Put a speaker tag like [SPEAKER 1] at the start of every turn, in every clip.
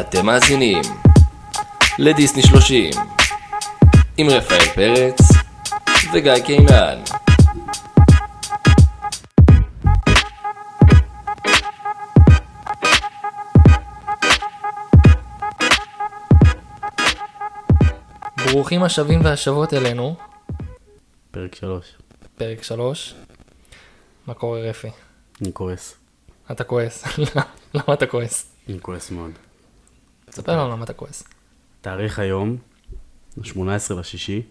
[SPEAKER 1] אתם מאזינים לדיסני 30 עם רפאל פרץ וגיא קינן.
[SPEAKER 2] ברוכים השבים והשבות אלינו,
[SPEAKER 3] פרק 3.
[SPEAKER 2] פרק 3. מה קורה רפי?
[SPEAKER 3] אני כועס.
[SPEAKER 2] אתה כועס. למה אתה כועס?
[SPEAKER 3] אני כועס מאוד.
[SPEAKER 2] תספר לנו למה אתה כועס.
[SPEAKER 3] תאריך היום, 18 לשישי,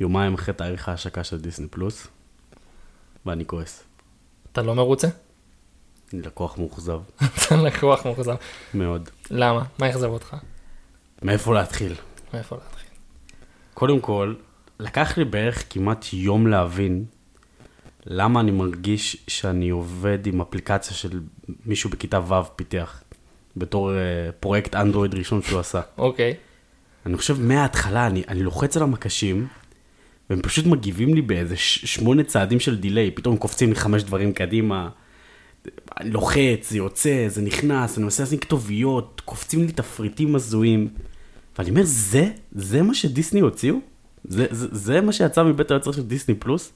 [SPEAKER 3] יומיים אחרי תאריך ההשקה של דיסני פלוס, ואני כועס.
[SPEAKER 2] אתה לא מרוצה?
[SPEAKER 3] אני לקוח מאוכזב
[SPEAKER 2] אתה לקוח מאוכזב.
[SPEAKER 3] מאוד.
[SPEAKER 2] למה? מה אכזב אותך?
[SPEAKER 3] מאיפה להתחיל?
[SPEAKER 2] מאיפה להתחיל?
[SPEAKER 3] קודם כל, לקח לי בערך כמעט יום להבין למה אני מרגיש שאני עובד עם אפליקציה של מישהו בכיתה ו' פיתח, בתור uh, פרויקט אנדרואיד ראשון שהוא עשה.
[SPEAKER 2] אוקיי.
[SPEAKER 3] אני חושב מההתחלה, אני, אני לוחץ על המקשים, והם פשוט מגיבים לי באיזה ש- שמונה צעדים של דיליי, פתאום קופצים לי חמש דברים קדימה, אני לוחץ, זה יוצא, זה נכנס, אני מנסה לשים כתוביות, קופצים לי תפריטים הזויים, ואני אומר, זה, זה מה שדיסני הוציאו? זה, זה, זה מה שיצא מבית היוצר של דיסני פלוס?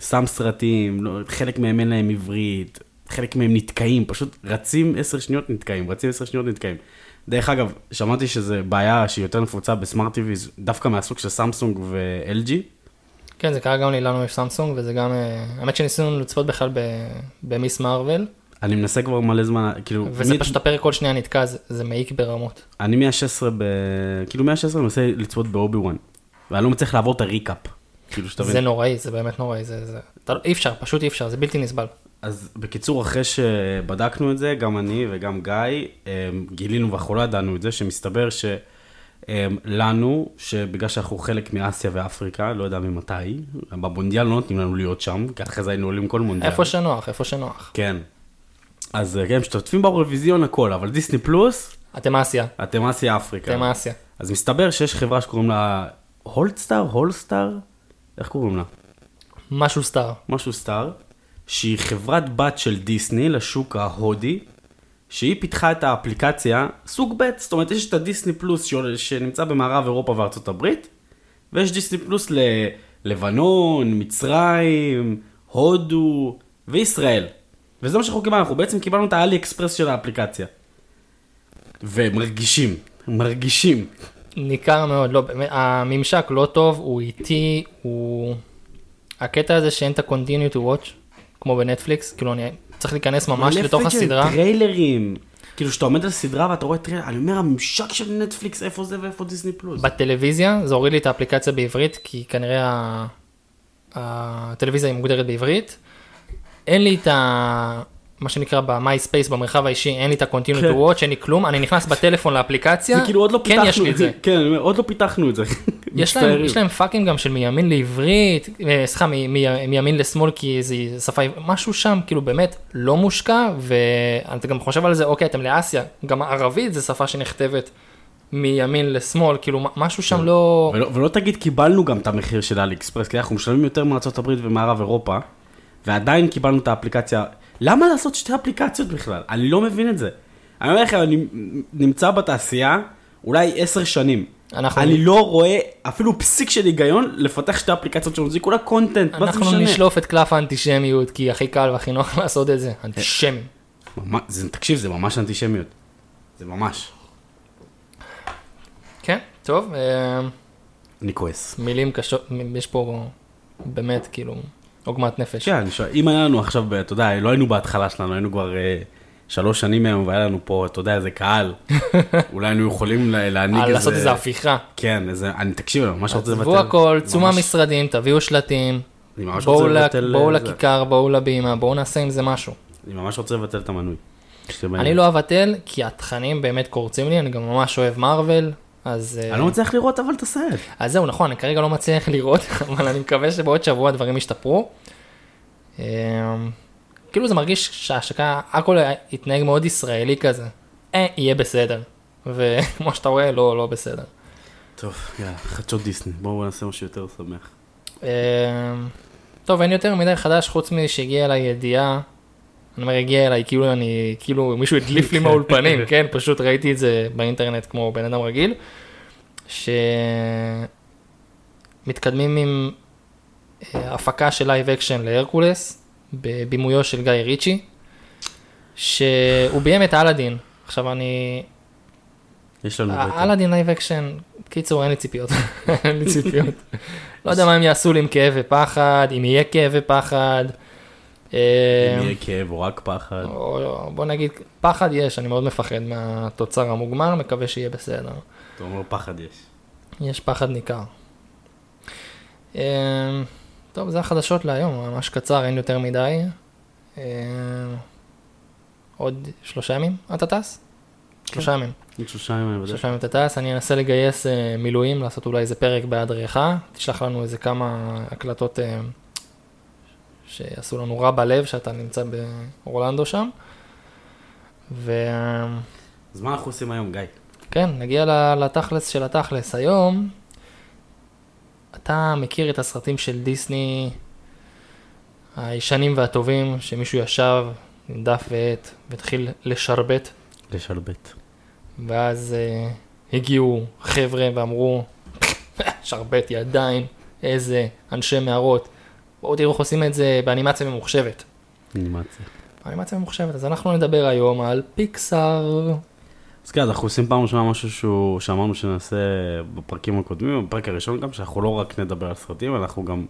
[SPEAKER 3] שם סרטים, לא, חלק מהם אין להם עברית, חלק מהם נתקעים, פשוט רצים עשר שניות נתקעים, רצים עשר שניות נתקעים. דרך אגב, שמעתי שזו בעיה שהיא יותר נפוצה בסמארט טיוויז, דווקא מהסוג של סמסונג ו-LG.
[SPEAKER 2] כן, זה קרה גם לי, לנו יש סמסונג, וזה גם... אה, האמת שניסינו לצפות בכלל במיס מארוול,
[SPEAKER 3] אני מנסה כבר מלא זמן, כאילו,
[SPEAKER 2] וזה
[SPEAKER 3] מ-
[SPEAKER 2] פשוט הפרק כל שנייה נתקע, זה- זה מעיק ברמות.
[SPEAKER 3] אני מה-16 ב... כאילו מה-16 אני מנסה לצפות באובי וואן, ואני לא מצליח לעבור את הריקאפ. כאילו שתבין.
[SPEAKER 2] זה נוראי, זה באמת נוראי, זה... זה- אתה לא- אי אפשר, פשוט אי אפשר, זה בלתי נסבל.
[SPEAKER 3] אז בקיצור, אחרי שבדקנו את זה, גם אני וגם גיא, אמ, גילינו ואנחנו לא ידענו את זה, שמסתבר שלנו, שבגלל שאנחנו חלק מאסיה ואפריקה, לא יודע ממתי, במונדיאל לא נותנים לנו להיות שם, כי אחרי זה היינו עולים כל מונדיאל.
[SPEAKER 2] איפה שנוח, איפה שנוח.
[SPEAKER 3] כן. אז כן, משתתפים באירוויזיון הכל, אבל דיסני פלוס,
[SPEAKER 2] אתם אסיה,
[SPEAKER 3] אתם אסיה אפריקה.
[SPEAKER 2] אתם אסיה.
[SPEAKER 3] אז מסתבר שיש חברה שקוראים לה הולדסטאר, הולסטאר, איך קוראים לה?
[SPEAKER 2] משהו סטאר.
[SPEAKER 3] משהו סטאר, שהיא חברת בת של דיסני לשוק ההודי, שהיא פיתחה את האפליקציה סוג ב', זאת אומרת יש את הדיסני פלוס שנמצא במערב אירופה וארצות הברית, ויש דיסני פלוס ללבנון, מצרים, הודו וישראל. וזה מה שאנחנו קיבלנו, אנחנו בעצם קיבלנו את האלי אקספרס של האפליקציה. ומרגישים, מרגישים.
[SPEAKER 2] ניכר מאוד, לא, באמת, הממשק לא טוב, הוא איטי, הוא... הקטע הזה שאין את ה-continue to watch, כמו בנטפליקס, כאילו אני צריך להיכנס ממש לתוך הסדרה.
[SPEAKER 3] טריילרים. כאילו שאתה עומד על סדרה ואתה רואה טריילר, אני אומר הממשק של נטפליקס איפה זה ואיפה דיסני פלוס.
[SPEAKER 2] בטלוויזיה זה הוריד לי את האפליקציה בעברית, כי כנראה ה- הטלוויזיה היא מוגדרת בעברית. אין לי את ה... מה שנקרא ב-my space במרחב האישי, אין לי את ה-continue
[SPEAKER 3] כן.
[SPEAKER 2] to watch, אין לי כלום, אני נכנס בטלפון לאפליקציה,
[SPEAKER 3] זה כאילו עוד לא
[SPEAKER 2] כן יש לי את זה.
[SPEAKER 3] כן, אני אומר, עוד לא פיתחנו את זה.
[SPEAKER 2] יש להם. יש להם פאקים גם של מימין לעברית, אה, סליחה, מ- מ- מימין לשמאל כי זה שפה, משהו שם כאילו באמת לא מושקע, ואתה גם חושב על זה, אוקיי, אתם לאסיה, גם ערבית זה שפה שנכתבת מימין לשמאל, כאילו משהו שם לא...
[SPEAKER 3] ולא, ולא תגיד קיבלנו גם את המחיר של אלי אקספרס, כי אנחנו משלמים יותר מארצות הברית ומערב אירופה, ועדיין קיבלנו את האפליקציה. למה לעשות שתי אפליקציות בכלל? אני לא מבין את זה. אני אומר לכם, אני נמצא בתעשייה אולי עשר שנים.
[SPEAKER 2] אנחנו-
[SPEAKER 3] אני לא רואה אפילו פסיק של היגיון לפתח שתי אפליקציות שונות, זה כולה קונטנט, מה זה
[SPEAKER 2] אנחנו
[SPEAKER 3] משנה?
[SPEAKER 2] נשלוף את קלף האנטישמיות, כי הכי קל והכי נוח לעשות את זה, אנטישמים.
[SPEAKER 3] ממש, זה, תקשיב, זה ממש אנטישמיות. זה ממש.
[SPEAKER 2] כן, טוב, אה,
[SPEAKER 3] אני כועס.
[SPEAKER 2] מילים קשות, יש פה באמת כאילו עוגמת נפש.
[SPEAKER 3] כן, שואל, אם היה לנו עכשיו, אתה יודע, לא היינו בהתחלה שלנו, היינו כבר אה, שלוש שנים מהם, והיה לנו פה, אתה יודע, איזה קהל, אולי היינו יכולים לה- להנהיג
[SPEAKER 2] על
[SPEAKER 3] איזה...
[SPEAKER 2] לעשות איזה הפיכה.
[SPEAKER 3] כן, איזה, אני, תקשיב, אני ממש רוצה לבטל.
[SPEAKER 2] עזבו הכל, צאו
[SPEAKER 3] ממש-
[SPEAKER 2] מהמשרדים, תביאו שלטים,
[SPEAKER 3] ממש
[SPEAKER 2] בואו
[SPEAKER 3] אה.
[SPEAKER 2] לכיכר, בואו לבימה, בואו נעשה עם זה משהו.
[SPEAKER 3] אני ממש רוצה לבטל את המנוי.
[SPEAKER 2] אני לא אבטל, כי התכנים באמת קורצים לי, אני גם ממש אוהב מארוול, אז... אה,
[SPEAKER 3] אני לא מצליח לראות אבל את הסרט.
[SPEAKER 2] אז זהו, נכון, אני כרגע לא מצליח לראות, אבל אני מקווה שבעוד שבוע הדברים ישתפרו. אמ, כאילו זה מרגיש שההשקה, הכל התנהג מאוד ישראלי כזה. אה, יהיה בסדר. וכמו שאתה רואה, לא, לא בסדר.
[SPEAKER 3] טוב, יאללה, חדשות דיסני, בואו נעשה משהו יותר שמח.
[SPEAKER 2] אמ, טוב, אין יותר מדי חדש חוץ משהגיעה אליי ידיעה אני אומר, הגיע אליי, כאילו אני, כאילו מישהו הדליף לי מהאולפנים, כן? פשוט ראיתי את זה באינטרנט כמו בן אדם רגיל, שמתקדמים עם אה, הפקה של live action להרקולס, בבימויו של גיא ריצ'י, שהוא ביים את אלאדין. עכשיו אני,
[SPEAKER 3] יש לנו בטח.
[SPEAKER 2] אלאדין live action, קיצור אין לי ציפיות, אין לי ציפיות. לא יודע מה הם יעשו לי עם כאב ופחד, אם יהיה כאב ופחד. אה,
[SPEAKER 3] אם יהיה כאב או רק פחד.
[SPEAKER 2] או בוא נגיד, פחד יש, אני מאוד מפחד מהתוצר המוגמר, מקווה שיהיה בסדר.
[SPEAKER 3] אתה אומר פחד יש.
[SPEAKER 2] יש פחד ניכר. אה, טוב, זה החדשות להיום, ממש קצר, אין יותר מדי. אה, עוד שלושה ימים אתה טס? שלושה ימים.
[SPEAKER 3] שלושה ימים בדרך.
[SPEAKER 2] שלושה ימים אתה טס, אני אנסה לגייס אה, מילואים, לעשות אולי איזה פרק בהדרך, תשלח לנו איזה כמה הקלטות שיעשו לנו רע בלב שאתה נמצא באורלנדו שם. וכן,
[SPEAKER 3] אז מה אנחנו עושים היום, גיא?
[SPEAKER 2] כן, נגיע לתכלס של התכלס. היום, אתה מכיר את הסרטים של דיסני הישנים והטובים, שמישהו ישב עם דף ועט והתחיל לשרבט
[SPEAKER 3] לשלבט.
[SPEAKER 2] ואז uh, הגיעו חבר'ה ואמרו, שרבט ידיים, איזה אנשי מערות. בואו תראו איך עושים את זה באנימציה ממוחשבת.
[SPEAKER 3] אנימציה.
[SPEAKER 2] באנימציה ממוחשבת, אז אנחנו נדבר היום על פיקסאר.
[SPEAKER 3] אז כן, אנחנו עושים פעם ראשונה משהו שהוא, שאמרנו שנעשה בפרקים הקודמים, בפרק הראשון גם, שאנחנו לא רק נדבר על סרטים, אנחנו גם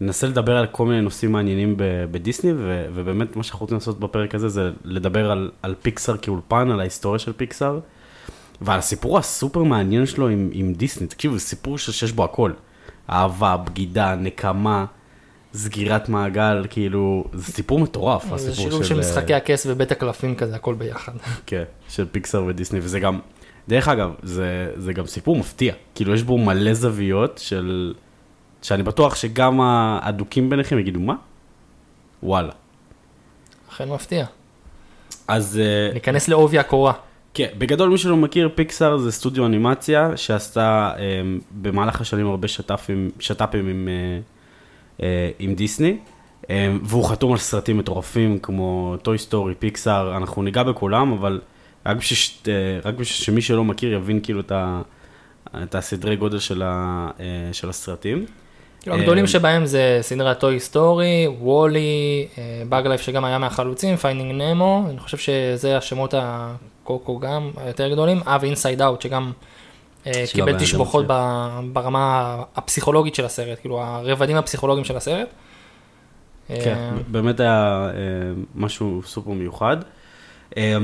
[SPEAKER 3] ננסה לדבר על כל מיני נושאים מעניינים ב- בדיסני, ו- ובאמת מה שאנחנו רוצים לעשות בפרק הזה זה לדבר על, על פיקסאר כאולפן, על ההיסטוריה של פיקסאר, ועל הסיפור הסופר מעניין שלו עם, עם דיסני. תקשיבו, זה סיפור שיש בו הכל. אהבה, בגידה, נקמה, סגירת מעגל, כאילו, זה סיפור מטורף,
[SPEAKER 2] זה
[SPEAKER 3] הסיפור
[SPEAKER 2] שילוב של
[SPEAKER 3] אה,
[SPEAKER 2] משחקי הכס ובית הקלפים כזה, הכל ביחד.
[SPEAKER 3] כן, של פיקסאר ודיסני, וזה גם, דרך אגב, זה, זה גם סיפור מפתיע. כאילו, יש בו מלא זוויות של... שאני בטוח שגם האדוקים ביניכם יגידו, מה? וואלה.
[SPEAKER 2] אכן מפתיע.
[SPEAKER 3] אז אה,
[SPEAKER 2] ניכנס לעובי הקורה.
[SPEAKER 3] כן, בגדול מי שלא מכיר, פיקסאר זה סטודיו אנימציה שעשתה אה, במהלך השנים הרבה שת"פים, שת"פים עם, אה, אה, עם דיסני, אה, והוא חתום על סרטים מטורפים כמו Toy Story, פיקסאר, אנחנו ניגע בכולם, אבל רק בשביל, ש- אה, שמי שלא מכיר יבין כאילו את, ה, את הסדרי גודל של, ה, אה, של הסרטים.
[SPEAKER 2] כאילו הגדולים
[SPEAKER 3] אה,
[SPEAKER 2] שבהם זה סדרת Toy Story, וולי, Bug's Life שגם היה מהחלוצים, Finding Nemo, אני חושב שזה השמות הקוקו גם היותר גדולים, אה ו Inside Out שגם אה, קיבל תשבחות
[SPEAKER 3] אדם
[SPEAKER 2] ב- ברמה הפסיכולוגית של הסרט, כאילו הרבדים הפסיכולוגיים של הסרט.
[SPEAKER 3] כן,
[SPEAKER 2] אה,
[SPEAKER 3] באמת היה אה, משהו סופר מיוחד. אה,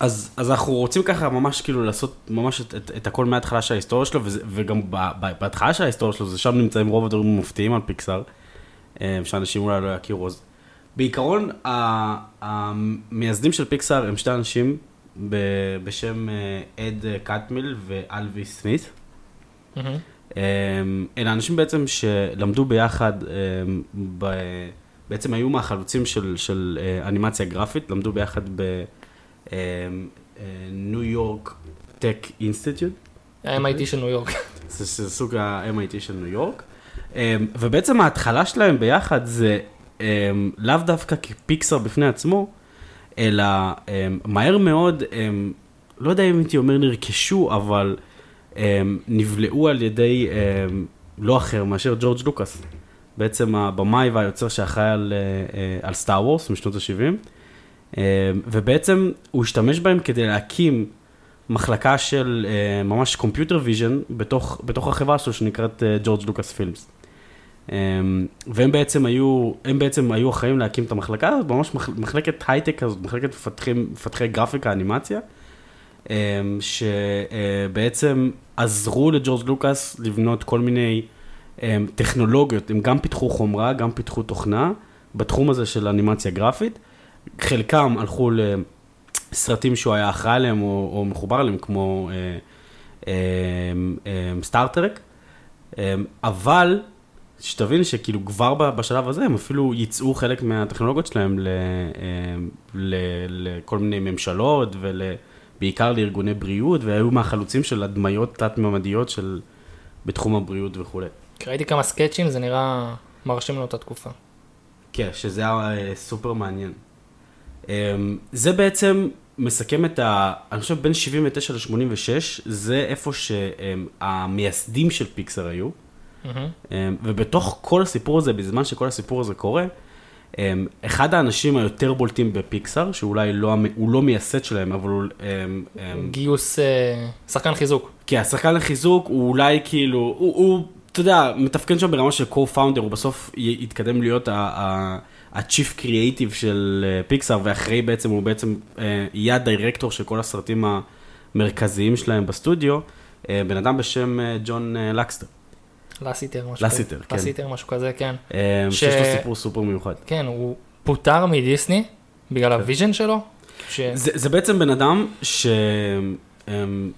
[SPEAKER 3] אז, אז אנחנו רוצים ככה ממש כאילו לעשות ממש את, את, את הכל מההתחלה של ההיסטוריה שלו, וזה, וגם בהתחלה של ההיסטוריה שלו, זה שם נמצאים רוב הדברים המופתיים על פיקסאר, אה, שאנשים אולי לא יכירו. אז בעיקרון, המייסדים של פיקסאר הם שתי אנשים בשם אה, אד קטמיל ואלווי סמית. אמ, אלה אנשים בעצם שלמדו ביחד, אמ, ב... בעצם היו מהחלוצים של, של אה, אנימציה גרפית, למדו ביחד בניו יורק טק אינסטיטוט,
[SPEAKER 2] ה-MIT של ניו יורק.
[SPEAKER 3] זה, זה סוג ה-MIT של ניו יורק, אמ, ובעצם ההתחלה שלהם ביחד זה אמ, לאו דווקא כפיקסר בפני עצמו, אלא אמ, מהר מאוד, הם, לא יודע אם הייתי אומר נרכשו, אבל הם, נבלעו על ידי הם, לא אחר מאשר ג'ורג' לוקאס. בעצם הבמאי והיוצר שאחראי על, אה, אה, על Star Wars משנות ה-70, ובעצם הוא השתמש בהם כדי להקים מחלקה של אה, ממש computer vision בתוך, בתוך החברה שלו שנקראת ג'ורג' לוקאס פילמס. אמ, והם בעצם היו, הם בעצם היו אחראים להקים את המחלקה הזאת, ממש מח- מחלקת הייטק כזאת, מחלקת מפתחים, מפתחי גרפיקה, אנימציה, אמ, שבעצם עזרו לג'ורג' לוקאס לבנות כל מיני אמ, טכנולוגיות, הם גם פיתחו חומרה, גם פיתחו תוכנה בתחום הזה של אנימציה גרפית. חלקם הלכו לסרטים שהוא היה אחראי עליהם או, או מחובר אליהם, כמו סטארטרק, אבל שתבין שכאילו כבר בשלב הזה הם אפילו ייצאו חלק מהטכנולוגיות שלהם ל, אמ, ל, לכל מיני ממשלות ובעיקר לארגוני בריאות, והיו מהחלוצים של הדמיות תת-ממדיות של, בתחום הבריאות וכולי.
[SPEAKER 2] ראיתי כמה סקצ'ים, זה נראה מרשים לאותה תקופה.
[SPEAKER 3] כן, שזה היה אה, סופר מעניין. אמ, זה בעצם מסכם את ה... אני חושב בין 79 ל-86, זה איפה שהמייסדים של פיקסר היו. אמ, ובתוך כל הסיפור הזה, בזמן שכל הסיפור הזה קורה, אמ, אחד האנשים היותר בולטים בפיקסר, שאולי לא, הוא לא מייסד שלהם, אבל הוא... אמ,
[SPEAKER 2] גיוס, אה, שחקן חיזוק.
[SPEAKER 3] כי השחקן לחיזוק הוא אולי כאילו, הוא, הוא אתה יודע, מתפקד שם ברמה של co-founder, הוא בסוף יתקדם להיות ה-chief creative של אה, פיקסאר, ואחרי בעצם הוא בעצם אה, יהיה הדירקטור של כל הסרטים המרכזיים שלהם בסטודיו, אה, בן אדם בשם אה, ג'ון אה, לקסטר.
[SPEAKER 2] לסיטר, משהו
[SPEAKER 3] לסיטר,
[SPEAKER 2] כזה.
[SPEAKER 3] כן.
[SPEAKER 2] לסיטר, משהו כזה, כן. ש-
[SPEAKER 3] שיש לו סיפור סופר מיוחד.
[SPEAKER 2] כן, הוא פוטר מדיסני בגלל ה vision שלו. ש...
[SPEAKER 3] זה, זה בעצם בן אדם ש... אמ,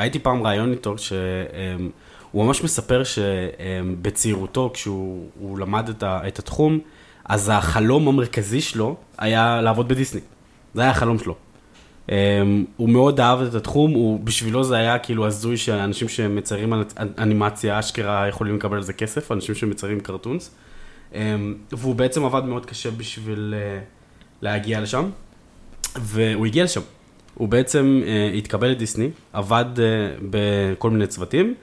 [SPEAKER 3] ראיתי פעם ראיון איתו, שהוא ממש מספר שבצעירותו, כשהוא הוא למד את, ה, את התחום, אז החלום המרכזי שלו היה לעבוד בדיסני. זה היה החלום שלו. אמ, הוא מאוד אהב את התחום, הוא, בשבילו זה היה כאילו הזוי שאנשים שמציירים אנ- אנימציה אשכרה יכולים לקבל על זה כסף, אנשים שמציירים קרטונס. אמ, והוא בעצם עבד מאוד קשה בשביל אה, להגיע לשם. והוא הגיע לשם. הוא בעצם uh, התקבל לדיסני, עבד uh, בכל מיני צוותים,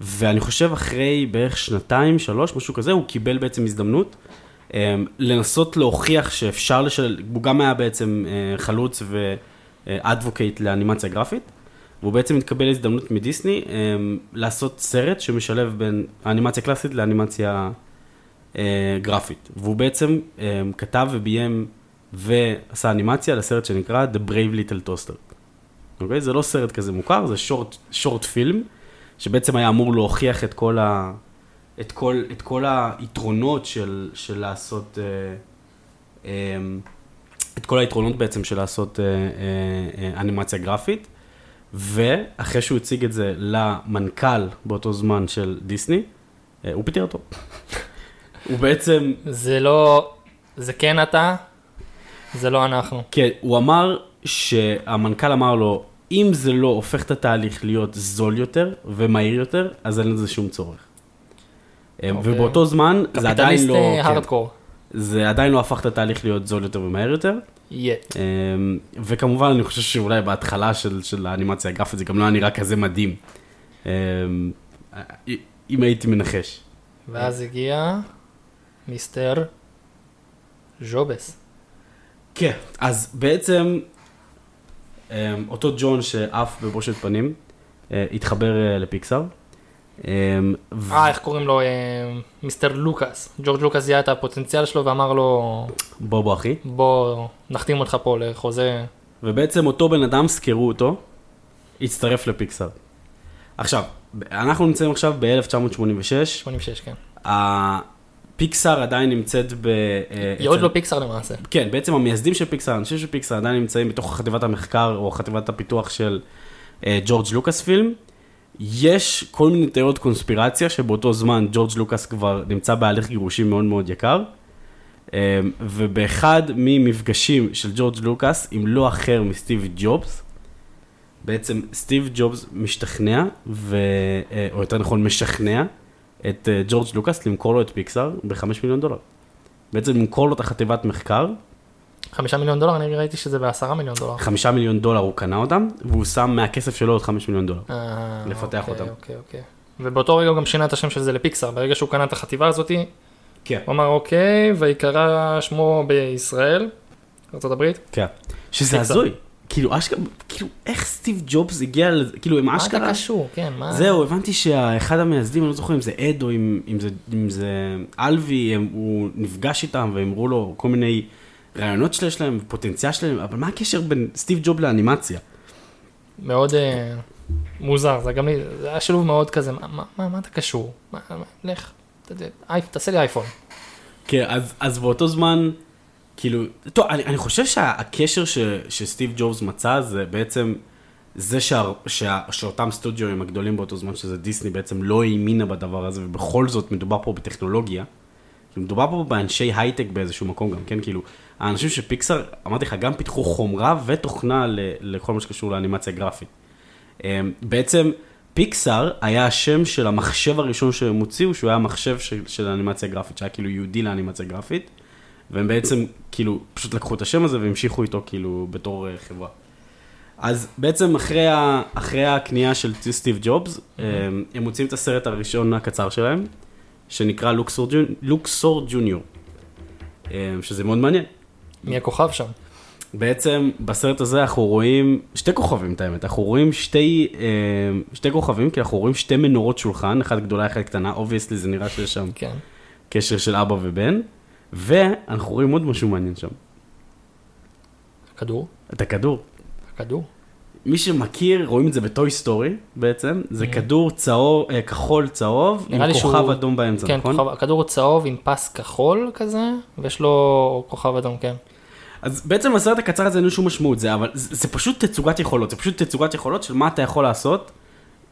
[SPEAKER 3] ואני חושב אחרי בערך שנתיים, שלוש, משהו כזה, הוא קיבל בעצם הזדמנות um, לנסות להוכיח שאפשר לשלם, הוא גם היה בעצם uh, חלוץ ואדבוקייט לאנימציה גרפית, והוא בעצם התקבל הזדמנות מדיסני um, לעשות סרט שמשלב בין האנימציה קלאסית לאנימציה uh, גרפית. והוא בעצם כתב וביים ועשה אנימציה לסרט שנקרא The Brave Little Toaster. אוקיי? זה לא סרט כזה מוכר, זה שורט, שורט פילם, שבעצם היה אמור להוכיח את כל, ה, את כל, את כל היתרונות של, של לעשות, אה, אה, את כל היתרונות בעצם של לעשות אה, אה, אה, אנימציה גרפית, ואחרי שהוא הציג את זה למנכ"ל באותו זמן של דיסני, אה, הוא פיטר אותו. הוא בעצם
[SPEAKER 2] זה לא, זה כן אתה, זה לא אנחנו.
[SPEAKER 3] כן, הוא אמר שהמנכ"ל אמר לו, אם זה לא הופך את התהליך להיות זול יותר ומהיר יותר, אז אין לזה שום צורך.
[SPEAKER 2] אוקיי.
[SPEAKER 3] ובאותו זמן, זה עדיין
[SPEAKER 2] קפיטליסט
[SPEAKER 3] לא,
[SPEAKER 2] אה,
[SPEAKER 3] כן,
[SPEAKER 2] הארדקור.
[SPEAKER 3] זה עדיין לא הפך את התהליך להיות זול יותר ומהיר יותר.
[SPEAKER 2] יהיה.
[SPEAKER 3] אמ, וכמובן, אני חושב שאולי בהתחלה של, של האנימציה הגרפית זה גם לא היה נראה כזה מדהים. אמ, אם הייתי מנחש.
[SPEAKER 2] ואז הגיע מיסטר ז'ובס.
[SPEAKER 3] כן, אז בעצם אמ, אותו ג'ון שעף בבושת פנים, אה, התחבר אה, לפיקסאר. אמ,
[SPEAKER 2] אה, איך קוראים לו? אה, מיסטר לוקאס. ג'ורג' לוקאס זיהה את הפוטנציאל שלו ואמר לו,
[SPEAKER 3] בוא בוא אחי.
[SPEAKER 2] בוא נחתים אותך פה לחוזה.
[SPEAKER 3] ובעצם אותו בן אדם, סקרו אותו, הצטרף לפיקסאר. עכשיו, אנחנו נמצאים עכשיו ב-1986,
[SPEAKER 2] 86, כן.
[SPEAKER 3] הפיקסאר עדיין נמצאת ב... אה,
[SPEAKER 2] היא עוד לא פיקסאר למעשה.
[SPEAKER 3] כן, בעצם המייסדים של פיקסאר, האנשים של פיקסאר עדיין נמצאים בתוך חטיבת המחקר או חטיבת הפיתוח של אה, ג'ורג' לוקאס פילם. יש כל מיני תיאוריות קונספירציה שבאותו זמן ג'ורג' לוקאס כבר נמצא בהליך גירושים מאוד מאוד יקר. אה, ובאחד ממפגשים של ג'ורג' לוקאס, עם לא אחר מסטיב ג'ובס, בעצם סטיב ג'ובס משתכנע, ו... אה, או יותר נכון משכנע, את אה, ג'ורג' לוקאס למכור לו את פיקסאר בחמש מיליון דולר. בעצם למכור לו את החטיבת מחקר,
[SPEAKER 2] חמישה מיליון דולר, אני ראיתי שזה בעשרה מיליון דולר.
[SPEAKER 3] חמישה מיליון דולר הוא קנה אותם, והוא שם מהכסף שלו עוד חמש מיליון דולר.
[SPEAKER 2] אה,
[SPEAKER 3] לפתח
[SPEAKER 2] אוקיי,
[SPEAKER 3] אותם.
[SPEAKER 2] אוקיי, אוקיי. ובאותו רגע הוא גם שינה את השם של זה לפיקסאר. ברגע שהוא קנה את החטיבה הזאתי,
[SPEAKER 3] כן.
[SPEAKER 2] הוא אמר אוקיי, ויקרא שמו בישראל, ארה"ב.
[SPEAKER 3] כן. שזה
[SPEAKER 2] פיקסאר.
[SPEAKER 3] הזוי. כאילו, אשכרה, כאילו, איך סטיב ג'ובס הגיע לזה, כאילו,
[SPEAKER 2] מה
[SPEAKER 3] אשכרה...
[SPEAKER 2] אתה קשור? כן, מה?
[SPEAKER 3] זהו, הבנתי שאחד המייסדים, אני לא זוכר אם זה אד או אם, אם, זה, אם זה אלווי, הם, הוא נפגש איתם והם אמרו לו כל מיני רעיונות שיש להם, פוטנציאל שלהם, אבל מה הקשר בין סטיב ג'וב לאנימציה?
[SPEAKER 2] מאוד אה, מוזר, זה גם לי, זה היה שילוב מאוד כזה, מה- מה- מה אתה קשור? מה- מה- לך, ת- ת- אייפ- תעשה לי אייפון.
[SPEAKER 3] כן, אז, אז באותו זמן, כאילו, טוב, אני, אני חושב שהקשר ש, שסטיב ג'ובס מצא זה בעצם זה שה, שה, שאותם סטודיואים הגדולים באותו זמן, שזה דיסני, בעצם לא האמינה בדבר הזה, ובכל זאת מדובר פה בטכנולוגיה. מדובר פה באנשי הייטק באיזשהו מקום גם, כן? כאילו, האנשים של פיקסאר, אמרתי לך, גם פיתחו חומרה ותוכנה לכל מה שקשור לאנימציה גרפית. אמ, בעצם פיקסאר היה השם של המחשב הראשון שהם הוציאו, שהוא היה מחשב של, של אנימציה גרפית, שהיה כאילו ייעודי לאנימציה גרפית. והם בעצם כאילו פשוט לקחו את השם הזה והמשיכו איתו כאילו בתור אה, חברה. אז בעצם אחרי, ה, אחרי הקנייה של סטיב ג'ובס, אה, הם מוצאים את הסרט הראשון הקצר שלהם, שנקרא Luxo, Juni- Luxo Junior, אה, שזה מאוד מעניין.
[SPEAKER 2] מי הכוכב שם?
[SPEAKER 3] בעצם בסרט הזה אנחנו רואים שתי כוכבים, את האמת, אנחנו רואים שתי, אה, שתי כוכבים, כי אנחנו רואים שתי מנורות שולחן, אחת גדולה, אחת קטנה, obviously זה נראה שיש שם
[SPEAKER 2] כן.
[SPEAKER 3] קשר של אבא ובן, ואנחנו רואים עוד משהו מעניין שם,
[SPEAKER 2] הכדור?
[SPEAKER 3] את הכדור.
[SPEAKER 2] הכדור?
[SPEAKER 3] מי שמכיר, רואים את זה בטוי סטורי בעצם, זה כדור צהוב, אה, כחול צהוב, עם
[SPEAKER 2] Mm.
[SPEAKER 3] כוכב
[SPEAKER 2] שהוא-
[SPEAKER 3] אדום באמצע,
[SPEAKER 2] כן,
[SPEAKER 3] נכון?
[SPEAKER 2] כוכב, הכדור הוא צהוב עם פס כחול כזה, ויש לו כוכב אדום, כן.
[SPEAKER 3] אז בעצם הסרט הקצר הזה אין לו שום משמעות, זה, אבל זה, זה פשוט תצוגת יכולות, זה פשוט תצוגת יכולות של מה אתה יכול לעשות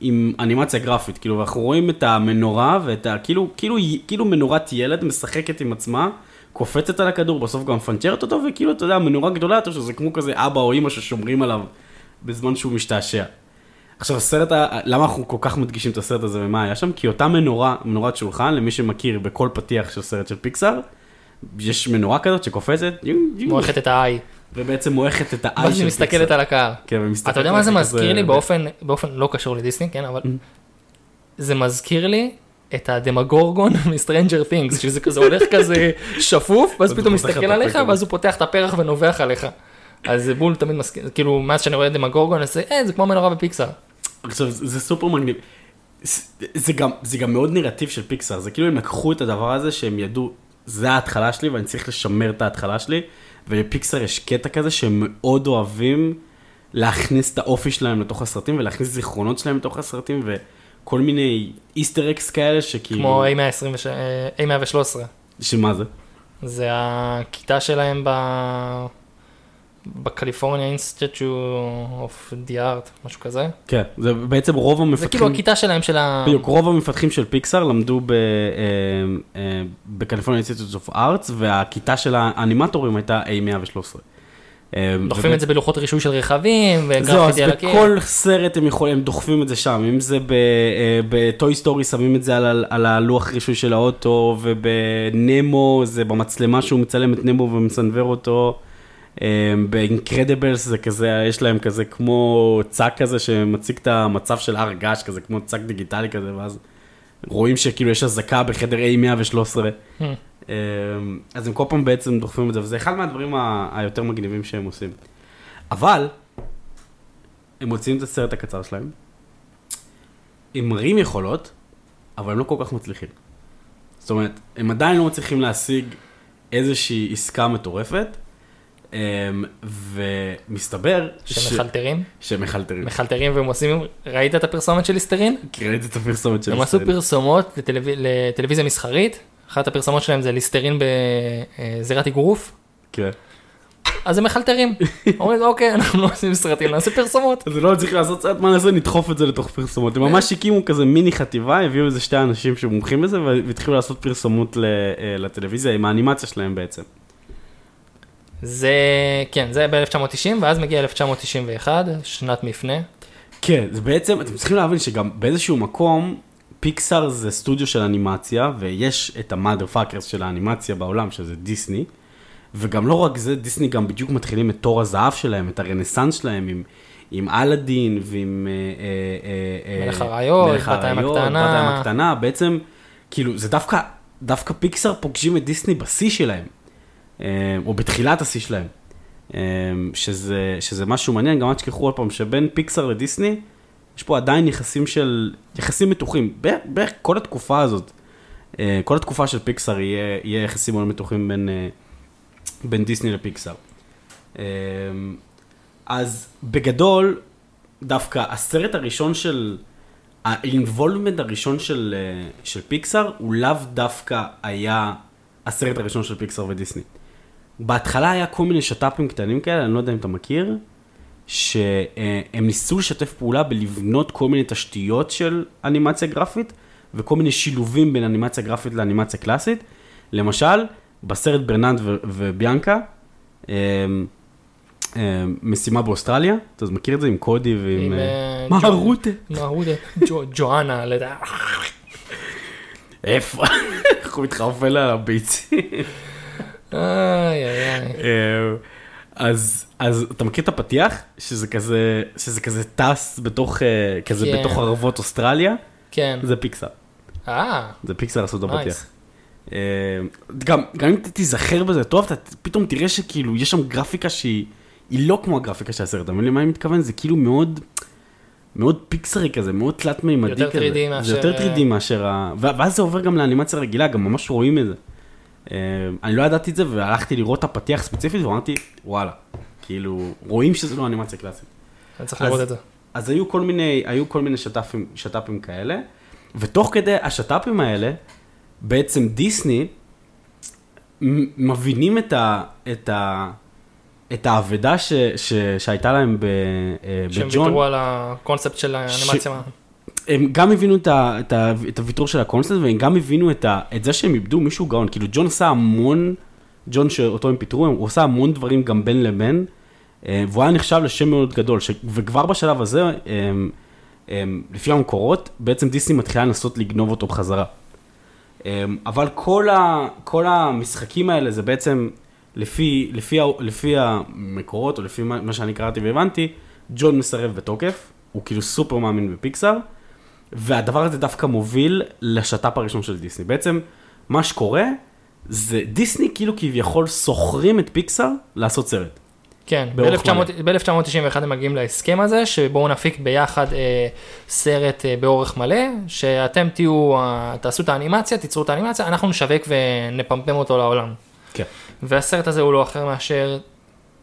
[SPEAKER 3] עם אנימציה גרפית, כאילו, ואנחנו רואים את המנורה ואת ה... כאילו, כאילו, כאילו מנורת ילד משחקת עם עצמה, קופצת על הכדור, בסוף גם מפנצ'רת אותו, וכאילו, אתה יודע, מנורה גדולה יותר, שזה כמו כזה אבא או אימא ששומרים עליו בזמן שהוא משתעשע. עכשיו, הסרט, ה... למה אנחנו כל כך מדגישים את הסרט הזה ומה היה שם? כי אותה מנורה, מנורת שולחן, למי שמכיר בכל פתיח של סרט של פיקסאר, יש מנורה כזאת שקופצת,
[SPEAKER 2] מועכת את ה I.
[SPEAKER 3] ובעצם מועכת את
[SPEAKER 2] ואז
[SPEAKER 3] של.
[SPEAKER 2] מסתכלת על הקהל.
[SPEAKER 3] כן, ומסתכלת
[SPEAKER 2] אתה יודע מה זה מזכיר לי באופן, באופן לא קשור לדיסני, כן,
[SPEAKER 3] Mm.
[SPEAKER 2] אבל זה מזכיר לי את הדמגורגון מ Stranger Things, שזה כזה הולך כזה שפוף, ואז פתאום מסתכל עליך. ואז הוא פותח את הפרח ונובח עליך. אז זה בול תמיד מזכיר, כאילו, מאז שאני רואה דמגורגון, אני עושה, אה, זה כמו מנורה בפיקסאר.
[SPEAKER 3] עכשיו, זה זה סופר מגניב. זה- זה גם, זה גם מאוד נרטיב של פיקסאר, זה כאילו הם לקחו את הדבר הזה שהם ידעו, זה ההתחלה שלי ואני צריך לשמר את ההתחלה שלי, ולפיקסאר יש קטע כזה שהם מאוד אוהבים להכניס את האופי שלהם לתוך הסרטים ולהכניס זיכרונות שלהם לתוך הסרטים וכל מיני איסטר אקס כאלה שכאילו...
[SPEAKER 2] כמו A113, A113.
[SPEAKER 3] שמה זה?
[SPEAKER 2] זה הכיתה שלהם ב... ב California Institute of the Art, משהו כזה.
[SPEAKER 3] כן, זה בעצם רוב המפתחים...
[SPEAKER 2] זה כאילו הכיתה שלהם של ה...
[SPEAKER 3] בדיוק, רוב המפתחים של פיקסאר למדו ב- אה, אה, ב California Institute of Arts, והכיתה של האנימטורים הייתה A113. אה,
[SPEAKER 2] דוחפים את זה בלוחות רישוי של רכבים,
[SPEAKER 3] זהו, אז
[SPEAKER 2] וגרפיטי על הקיר.
[SPEAKER 3] בכל סרט הם יכולים, הם דוחפים את זה שם, אם זה בטוי סטורי שמים את זה על, על הלוח רישוי של האוטו, ובנמו זה במצלמה שהוא מצלם את נמו ומסנוור אותו. אה, באינקרדיבלס זה כזה, יש להם כזה כמו צג כזה שמציג את המצב של הר געש, כזה כמו צג דיגיטלי כזה, ואז רואים שכאילו יש אזעקה בחדר A113.
[SPEAKER 2] Hmm.
[SPEAKER 3] אה, אז הם כל פעם בעצם דוחפים את זה, וזה אחד מהדברים ה- היותר מגניבים שהם עושים. אבל, הם מוציאים את הסרט הקצר שלהם, הם מראים יכולות, אבל הם לא כל כך מצליחים. זאת אומרת, הם עדיין לא מצליחים להשיג איזושהי עסקה מטורפת, אמ, ומסתבר
[SPEAKER 2] שמחלטרים,
[SPEAKER 3] שהם מחלטרים.
[SPEAKER 2] והם עושים, ראית את הפרסומת של ליסטרין?
[SPEAKER 3] ראיתי את הפרסומת של
[SPEAKER 2] הם עשו. פרסומות לטלוויז- לטלוויזיה מסחרית, אחת הפרסומות שלהם זה ליסטרין בזירת אגרוף,
[SPEAKER 3] כן.
[SPEAKER 2] אז הם מחלטרים. אומרים, אוקיי, אנחנו לא עושים סרטים, נעשה פרסומות.
[SPEAKER 3] אז לא צריך לעשות סרט, מה נעשה? נדחוף את זה לתוך פרסומות. הם ממש הקימו כזה מיני חטיבה, הביאו איזה שתי אנשים שמומחים בזה, והתחילו לעשות פרסומות אה, לטלוויזיה עם האנימציה שלהם בעצם.
[SPEAKER 2] זה, כן, זה ב-1990, ואז מגיע 1991, שנת מפנה.
[SPEAKER 3] כן, זה בעצם, אתם צריכים להבין שגם באיזשהו מקום, פיקסאר זה סטודיו של אנימציה, ויש את ה motherfuckers של האנימציה בעולם, שזה דיסני, וגם לא רק זה, דיסני גם בדיוק מתחילים את תור הזהב שלהם, את הרנסאנס שלהם עם... עם אלאדין ועם... אה, אה, אה,
[SPEAKER 2] מלך האריות,
[SPEAKER 3] מלך האריות,
[SPEAKER 2] הקטנה.
[SPEAKER 3] הקטנה, בעצם, כאילו, זה דווקא, דווקא פיקסאר פוגשים את דיסני בשיא שלהם, או בתחילת השיא שלהם, אה, שזה, שזה משהו מעניין, גם אל תשכחו עוד פעם, שבין פיקסאר לדיסני, יש פה עדיין יחסים של, יחסים מתוחים, בערך, כל התקופה הזאת, אה, כל התקופה של פיקסאר יהיה, יהיה יחסים מאוד מתוחים בין, אה, בין דיסני לפיקסאר. אה, אז בגדול, דווקא הסרט הראשון של, האינבולמנט הראשון של, אה, של פיקסאר, הוא לאו דווקא היה הסרט הראשון של פיקסאר ודיסני. בהתחלה היה כל מיני שת"פים קטנים כאלה, אני לא יודע אם אתה מכיר, שהם ניסו לשתף פעולה בלבנות כל מיני תשתיות של אנימציה גרפית, וכל מיני שילובים בין אנימציה גרפית לאנימציה קלאסית. למשל, בסרט ברננד ו- וביאנקה, אמ, אמ, משימה באוסטרליה, אתה מכיר את זה עם קודי ועם...
[SPEAKER 2] עם,
[SPEAKER 3] אה,
[SPEAKER 2] אה,
[SPEAKER 3] מה
[SPEAKER 2] ג'ו-
[SPEAKER 3] הרוטה?
[SPEAKER 2] מה הוא זה? ג'ו- ג'ואנה, לדעת.
[SPEAKER 3] איפה? איך הוא מתחרפן על הביצים?
[SPEAKER 2] איי, איי.
[SPEAKER 3] אה, אז, אז אתה מכיר את הפתיח? שזה כזה, שזה כזה טס בתוך, אה, כזה
[SPEAKER 2] כן.
[SPEAKER 3] בתוך ערבות אוסטרליה?
[SPEAKER 2] כן.
[SPEAKER 3] זה פיקסר.
[SPEAKER 2] אה,
[SPEAKER 3] זה פיקסר עשו את הפתיח. אה, גם, גם אם תיזכר בזה טוב, אתה פתאום תראה שכאילו יש שם גרפיקה שהיא היא לא כמו הגרפיקה של הסרט, אתה מבין למה אני מתכוון? זה כאילו מאוד, מאוד פיקסרי כזה, מאוד תלת מימדי
[SPEAKER 2] יותר
[SPEAKER 3] כזה.
[SPEAKER 2] 3D מאשר-
[SPEAKER 3] זה יותר 3D מאשר ה... ואז זה עובר גם לאנימציה רגילה, גם ממש רואים את זה. אה, אני לא ידעתי את זה, והלכתי לראות את הפתיח ספציפית, ואמרתי, וואלה, כאילו, רואים שזה לא אנימציה קלאסית.
[SPEAKER 2] אני צריך לראות את זה.
[SPEAKER 3] אז היו כל מיני, היו כל מיני שת"פים, שת"פים כאלה, ותוך כדי השת"פים האלה, בעצם דיסני מבינים את, ה, את, ה, את האבדה ש, ש, שהייתה להם ב, אה,
[SPEAKER 2] שהם
[SPEAKER 3] בג'ון.
[SPEAKER 2] ויתרו על הקונספט של האנימציה.
[SPEAKER 3] הם גם הבינו את, ה, את, ה, את הוויתור של הקונספט, והם גם הבינו את, ה, את זה שהם איבדו מישהו גאון. כאילו, ג'ון עשה המון, ג'ון שאותו הם פיטרו, הוא עשה המון דברים גם בין לבין, אה, והוא היה נחשב לשם מאוד גדול. ש, וכבר בשלב הזה, הם, הם, לפי המקורות, בעצם דיסני מתחילה לנסות לגנוב אותו בחזרה. הם, אבל כל, ה, כל המשחקים האלה זה בעצם, לפי, לפי, לפי המקורות, או לפי מה, מה שאני קראתי והבנתי, ג'ון מסרב בתוקף, הוא כאילו סופר מאמין בפיקסאר, והדבר הזה דווקא מוביל לשת"פ הראשון של דיסני. בעצם, מה שקורה, זה דיסני כאילו כביכול שוכרים את פיקסאר לעשות סרט.
[SPEAKER 2] כן,
[SPEAKER 3] באורך
[SPEAKER 2] ב-1991 הם מגיעים להסכם הזה, שבואו נפיק ביחד אה, סרט אה, באורך מלא, שאתם תהיו, אה, תעשו את האנימציה, תיצרו את האנימציה, אנחנו נשווק ונפמפם אותו לעולם.
[SPEAKER 3] כן.
[SPEAKER 2] והסרט הזה הוא לא אחר מאשר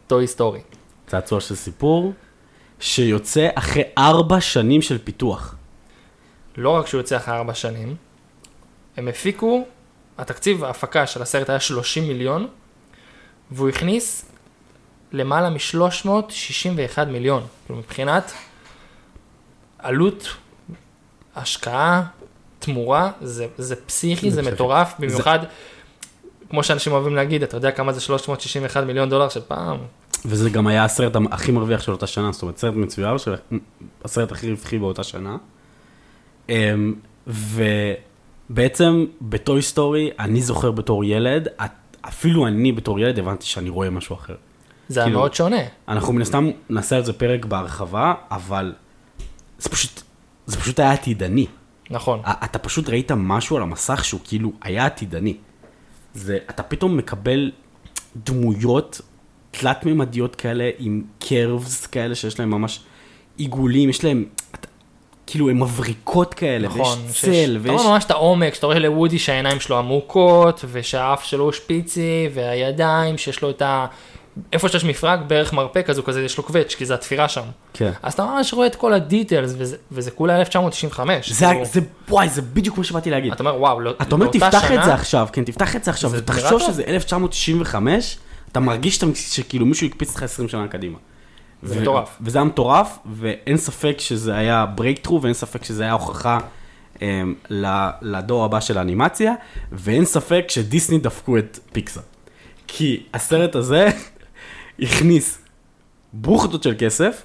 [SPEAKER 2] Toy Story.
[SPEAKER 3] צעצוע של סיפור, שיוצא אחרי ארבע שנים של פיתוח.
[SPEAKER 2] לא רק שהוא יוצא אחרי ארבע שנים, הם הפיקו, התקציב ההפקה של הסרט היה 30 מיליון, והוא הכניס למעלה מ-361 מיליון. כאילו מבחינת עלות, השקעה, תמורה, זה, זה פסיכי,
[SPEAKER 3] זה
[SPEAKER 2] זה. מטורף, במיוחד, כמו שאנשים אוהבים להגיד, אתה יודע כמה זה 361 מיליון דולר של פעם?
[SPEAKER 3] וזה גם היה הסרט הכי מרוויח של אותה שנה, זאת אומרת, סרט מצויר, של הסרט הכי רווחי באותה שנה. אמ, ובעצם בטוי סטורי, אני זוכר בתור ילד, אפילו אני בתור ילד הבנתי שאני רואה משהו אחר.
[SPEAKER 2] זה היה
[SPEAKER 3] כאילו-
[SPEAKER 2] מאוד שונה.
[SPEAKER 3] אנחנו מן הסתם נעשה על זה פרק בהרחבה, אבל זה פשוט, זה פשוט היה עתידני.
[SPEAKER 2] נכון.
[SPEAKER 3] אתה פשוט ראית משהו על המסך שהוא כאילו היה עתידני. זה, אתה פתאום מקבל דמויות תלת-ממדיות כאלה עם קרבס כאלה שיש להם ממש עיגולים, יש להם, אתה, כאילו הן מבריקות כאלה,
[SPEAKER 2] נכון,
[SPEAKER 3] ויש
[SPEAKER 2] שיש-
[SPEAKER 3] צל,
[SPEAKER 2] אתה
[SPEAKER 3] ויש...
[SPEAKER 2] רואה ממש את העומק, שאתה רואה לוודי שהעיניים שלו עמוקות, ושהאף שלו שפיצי, והידיים שיש לו את ה... איפה שיש מפרק, בערך מרפק, אז הוא כזה, יש לו קווץ', כי זה התפירה שם.
[SPEAKER 3] כן.
[SPEAKER 2] אז אתה ממש רואה את כל הדיטלס, וזה, וזה כולה 1995.
[SPEAKER 3] זה,
[SPEAKER 2] כאילו,
[SPEAKER 3] זה, וואי, זה בדיוק מה שבאתי להגיד.
[SPEAKER 2] אתה אומר, וואו, לא,
[SPEAKER 3] אתה אומר,
[SPEAKER 2] לאותה
[SPEAKER 3] תפתח
[SPEAKER 2] שנה,
[SPEAKER 3] את זה עכשיו, כן, תפתח את זה עכשיו, ותחשוב. שזה 1995, אתה מרגיש שאתה- שכאילו מישהו הקפיץ אותך 20 שנה קדימה.
[SPEAKER 2] זה מטורף.
[SPEAKER 3] וזה היה מטורף, ואין ספק שזה היה ברייקטרו, ואין ספק שזה היה הוכחה um, לדור הבא של האנימציה, ואין ספק שדיסני דפקו את פיקסר. כי הסרט הזה הכניס בוכטות של כסף,